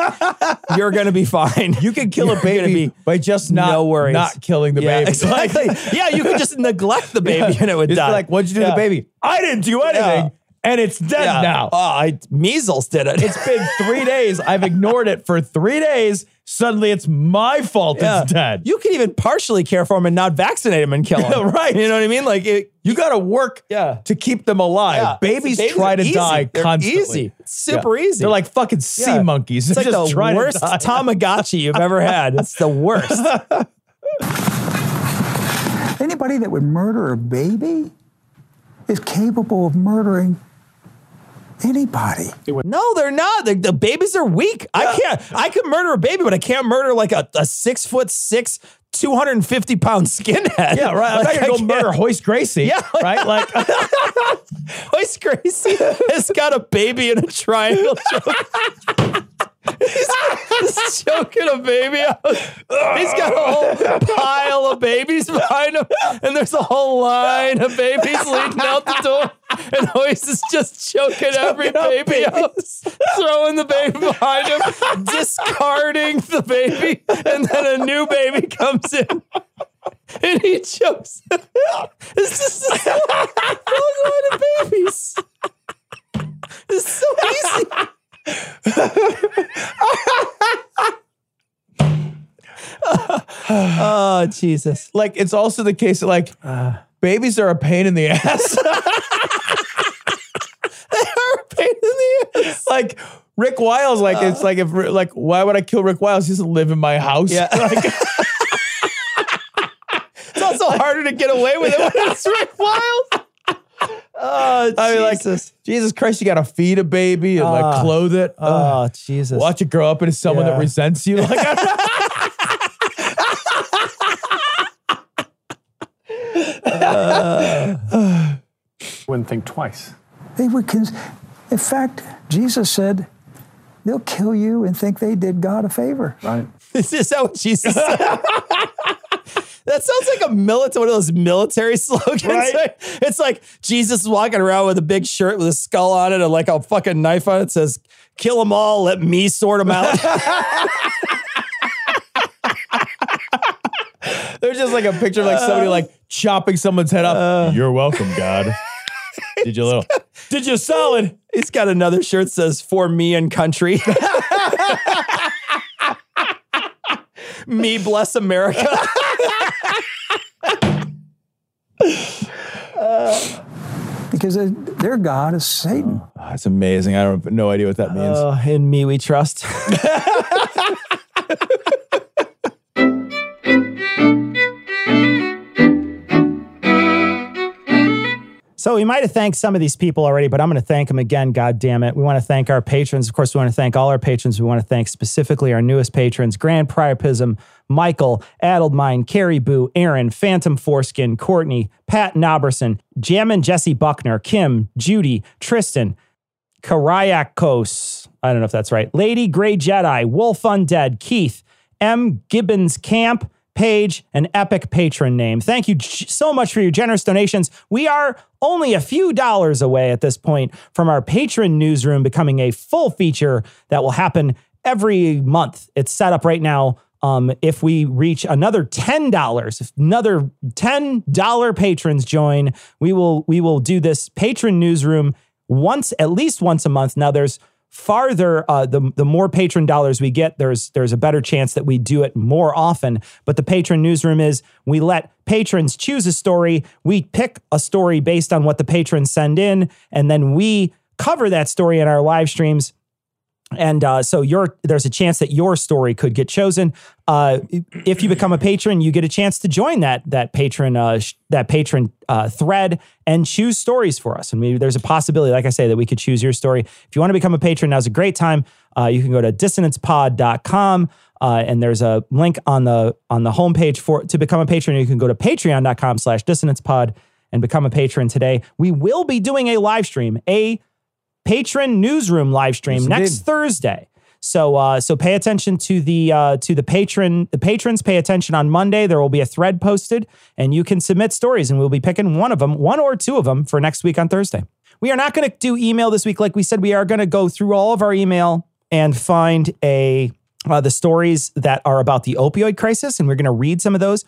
You're gonna be fine. You can kill a You're gonna baby be by just not no worries. not killing the yeah, baby. Exactly. yeah, you could just neglect the baby and it would It's die. like, what'd you do to the baby? I didn't do anything. Yeah. And it's dead Yeah. now. Oh, I measles did it. It's been three days. I've ignored it for three days. Suddenly it's my fault Yeah. it's dead. You can even partially care for him and not vaccinate him and kill him. Yeah, right. You know what I mean? Like it, You got to work Yeah. to keep them alive. Yeah. Babies, Babies try to easy. die They're constantly. easy. It's super Yeah. easy. They're like fucking sea Yeah. monkeys. It's like They're just the trying to worst. Tamagotchi you've ever had. It's the worst. Anybody that would murder a baby is capable of murdering anybody. No, they're not. The, the babies are weak. I can't. I could murder a baby, but I can't murder like a, a six foot six, 250 pound skinhead. Yeah, right. I'm Like, not gonna go can't- murder Royce Gracie. Yeah, right. Like Royce Gracie has got a baby in a triangle choke. He's, choking a baby out. He's got a whole pile of babies behind him, and there's a whole line of babies leading out the door. And Royce is just choking every baby out, throwing the baby behind him, discarding the baby, and then a new baby comes in. And he chokes. It's just a long line of babies. It's so easy. Oh Jesus! like it's also the case that like uh. babies are a pain in the ass. They are a pain in the ass. like Rick Wiles, like it's uh. like if like why would I kill Rick Wiles? He doesn't live in my house. Yeah. Like, It's also harder to get away with it when it's Rick Wild. Oh I mean, like Jesus! Jesus Christ, you got to feed a baby and like Ah. clothe it. oh Ugh. Jesus! watch it grow up into someone Yeah. that resents you. Like, Wouldn't think twice. They would, cons- in fact, Jesus said, they'll kill you and think they did God a favor. Right. Is this how Jesus said? That sounds like a military, one of those military slogans. Right. It's like Jesus is walking around with a big shirt with a skull on it and like a fucking knife on it. It says, kill them all, let me sort them out. there's just like a picture of like somebody uh. like chopping someone's head up. Uh. You're welcome, God. Did you little? Did you solid? He's got another shirt that says, for me and country. me bless America. Because their God is Satan. Oh, that's amazing. I don't no idea what that means. Oh, in me we trust. So we might have thanked some of these people already, but I'm going to thank them again. God damn it! We want to thank our patrons. Of course, we want to thank all our patrons. We want to thank specifically our newest patrons: Grand Priapism, Michael, Adelmine, Carrie Boo, Aaron, Phantom Foreskin, Courtney, Pat Noberson, Jammin Jesse Buckner, Kim, Judy, Tristan, Kariakos. I don't know if that's right. Lady Grey Jedi, Wolf Undead, Keith, M. Gibbons Camp, Page, an epic patron name. Thank you so much for your generous donations. We are only a few dollars away at this point from our patron newsroom becoming a full feature that will happen every month. It's set up right now. Um, if we reach another ten dollars, if another ten dollar patrons join, we will we will do this patron newsroom once at least once a month. Now there's farther uh, the the more patron dollars we get there's there's a better chance that we do it more often but the patron newsroom is we let patrons choose a story we pick a story based on what the patrons send in and then we cover that story in our live streams and uh, so there's a chance that your story could get chosen. Uh, if you become a patron, you get a chance to join that that patron uh, sh- that patron uh, thread and choose stories for us. And maybe there's a possibility, like I say, that we could choose your story. If you want to become a patron, now's a great time. Uh, you can go to dissonancepod.com. Uh, and there's a link on the on the homepage for to become a patron. You can go to patreon.com slash dissonancepod and become a patron today. We will be doing a live stream, a patron newsroom live stream Yes, next indeed. Thursday. So uh, so pay attention to the uh, to the patron the patrons pay attention on Monday. There will be a thread posted, and you can submit stories, and we'll be picking one of them, one or two of them, for next week on Thursday. We are not going to do email this week, like we said. We are going to go through all of our email and find a uh, the stories that are about the opioid crisis, and we're going to read some of those.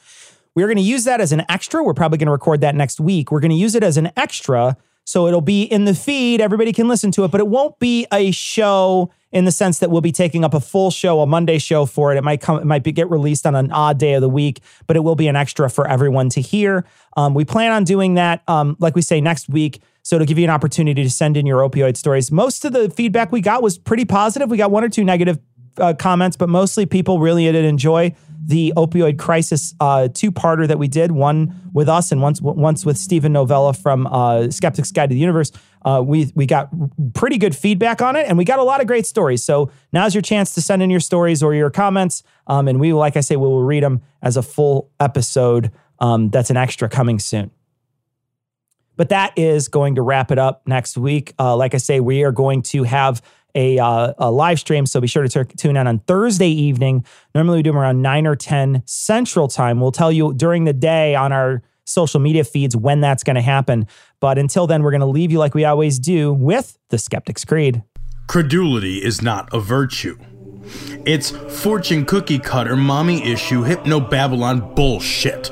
We're going to use that as an extra. We're probably going to record that next week. We're going to use it as an extra. So it'll be in the feed. Everybody can listen to it, but it won't be a show in the sense that we'll be taking up a full show, a Monday show for it. It might come, it might be, get released on an odd day of the week, but it will be an extra for everyone to hear. Um, we plan on doing that, um, like we say, next week. So it'll give you an opportunity to send in your opioid stories. Most of the feedback we got was pretty positive. We got one or two negative uh, comments, but mostly people really did enjoy the opioid crisis uh, two-parter that we did, one with us and once once with Steven Novella from uh, Skeptic's Guide to the Universe. Uh, we we got pretty good feedback on it, and we got a lot of great stories. So now's your chance to send in your stories or your comments, um, and we, like I say, we will read them as a full episode. Um, that's an extra coming soon. But that is going to wrap it up next week. Uh, like I say, we are going to have a, uh, a live stream, so be sure to t- tune in on Thursday evening. Normally we do them around 9 or 10 Central Time. We'll tell you during the day on our social media feeds when that's going to happen. But until then, we're going to leave you like we always do with the Skeptic's Creed. Credulity is not a virtue. It's fortune cookie cutter, mommy issue, hypno Babylon bullshit.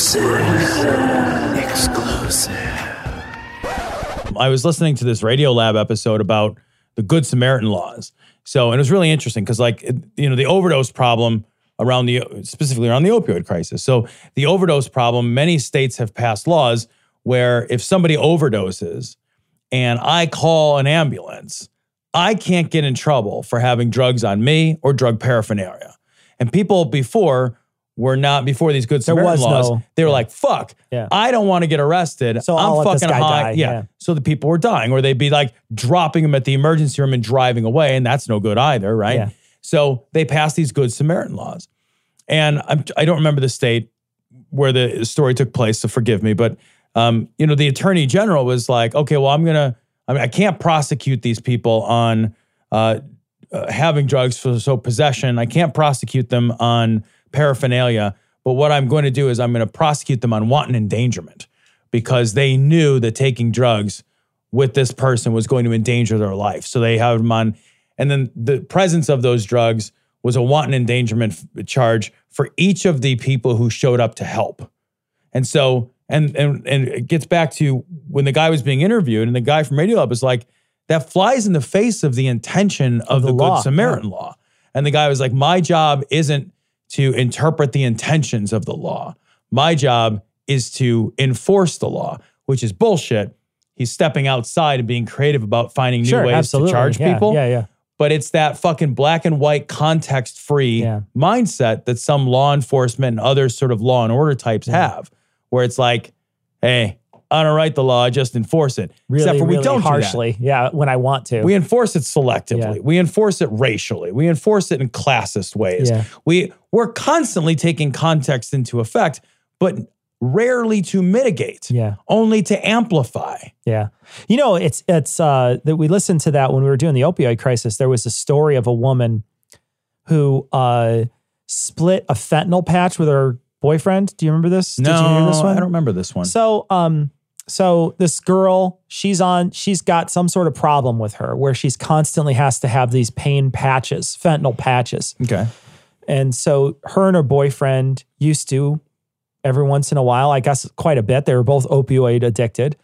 Exclusive. Exclusive. I was listening to this Radiolab episode about the Good Samaritan laws. So, and it was really interesting because, like, you know, the overdose problem around the specifically around the opioid crisis. So, the overdose problem, many states have passed laws where if somebody overdoses and I call an ambulance, I can't get in trouble for having drugs on me or drug paraphernalia. And people before were not before these good There Samaritan was laws. no- they were like, "Fuck, Yeah. I don't want to get arrested. So I'll I'm let this fucking guy high." die. Yeah. Yeah. So the people were dying, or they'd be like dropping them at the emergency room and driving away, and that's no good either, right? Yeah. So they passed these good Samaritan laws, and I'm, I don't remember the state where the story took place, so forgive me, but um, you know, the attorney general was like, "Okay, well, I'm gonna, I mean, I can't prosecute these people on." Uh, uh, having drugs for so possession. I can't prosecute them on paraphernalia, but what I'm going to do is I'm going to prosecute them on wanton endangerment because they knew that taking drugs with this person was going to endanger their life. So they have them on, and then the presence of those drugs was a wanton endangerment f- charge for each of the people who showed up to help. And so, and and and it gets back to when the guy was being interviewed, and the guy from Radiolab was like, that flies in the face of the intention of, the the, Good Samaritan law. And the guy was like, my job isn't to interpret the intentions of the law. My job is to enforce the law, which is bullshit. He's stepping outside and being creative about finding new Sure, ways absolutely. to charge Yeah, people. yeah, yeah. But it's that fucking black and white context free mindset that some law enforcement and other sort of law and order types have, where it's like, hey, I don't write the law, I just enforce it. Really, Except for we really don't do that. harshly. Yeah, when I want to. We enforce it selectively. Yeah. We enforce it racially. We enforce it in classist ways. Yeah. We we're constantly taking context into effect, but rarely to mitigate. Yeah. Only to amplify. Yeah. You know, it's it's uh that we listened to that when we were doing the opioid crisis. There was a story of a woman who uh split a fentanyl patch with her boyfriend. Do you remember this? No, Did you hear this one? I don't remember this one. So um so this girl, she's on she's got some sort of problem with her where she's constantly has to have these pain patches, fentanyl patches. Okay. And so her and her boyfriend used to every once in a while, I guess quite a bit. They were both opioid addicted.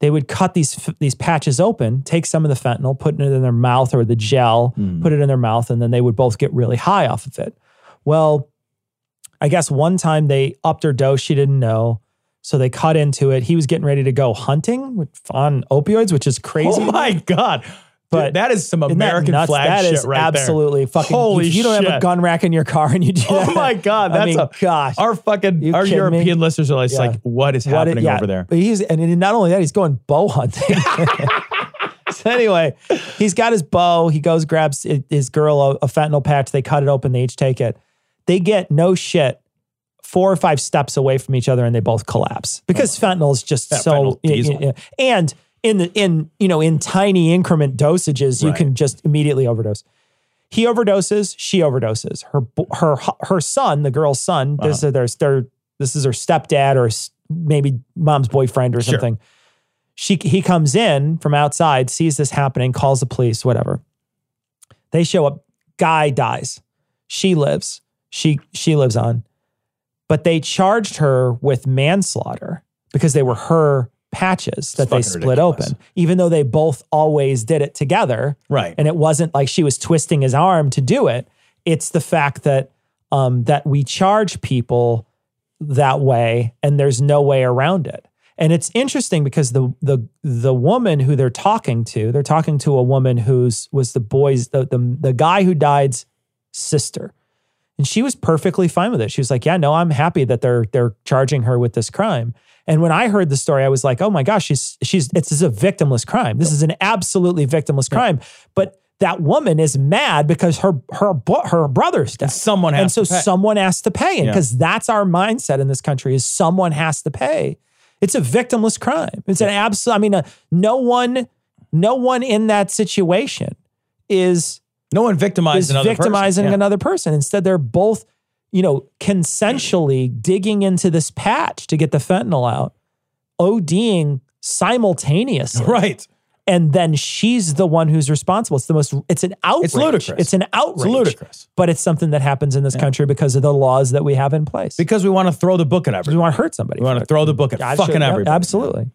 They would cut these these patches open, take some of the fentanyl, put it in their mouth or the gel, mm. put it in their mouth, and then they would both get really high off of it. Well, I guess one time they upped her dose, she didn't know. So they cut into it. He was getting ready to go hunting with, on opioids, which is oh crazy. Oh my God. But Dude, that is some that American nuts? flag That shit is right there. absolutely fucking. Holy if you don't have a gun rack in your car and you do oh that, Oh my God. I That's mean, a gosh. Our fucking You our kidding me? European listeners are like, Yeah. like, what is What it- happening yeah, over there? But he's and not only that, he's going bow hunting. so anyway, he's got his bow. He goes, grabs his girl a, a fentanyl patch. They cut it open. They each take it. They get no shit. Four or five steps away from each other, and they both collapse because fentanyl is just Oh Yeah, so. fentanyl diesel. yeah, yeah. And in the in you know in tiny increment dosages, you Right. can just immediately overdose. He overdoses. She overdoses. Her her her son, the girl's son. This is their, their this is her stepdad or maybe mom's boyfriend or Sure. something. She he comes in from outside, sees this happening, calls the police, whatever. They show up. Guy dies. She lives. She she lives on. But they charged her with manslaughter because they were her patches that they split ridiculous. open, even though they both always did it together. Right. And it wasn't like she was twisting his arm to do it. It's the fact that um, that we charge people that way, and there's no way around it. And it's interesting because the the the woman who they're talking to, they're talking to a woman who's was the boy's the the, the guy who died's sister. And she was perfectly fine with it. She was like, "Yeah, no, I'm happy that they're they're charging her with this crime." And when I heard the story, I was like, "Oh my gosh, she's she's it's is a victimless crime. This is an absolutely victimless crime." But that woman is mad because her her her brother's dead. someone has and so someone has to pay, and Yeah. because that's our mindset in this country is someone has to pay. It's a victimless crime. It's an absolute. I mean, uh, no one, no one in that situation is No one victimized is another person. victimizing Yeah. another person. Instead, they're both, you know, consensually digging into this patch to get the fentanyl out, ODing simultaneously. Right. And then she's the one who's responsible. It's the most, it's an outrage. It's ludicrous. It's an outrage. It's ludicrous. But it's something that happens in this country because of the laws that we have in place. Because we want to throw the book at everybody. we want to hurt somebody. We want to throw the book at Yeah, fucking. Yep, everybody. Absolutely.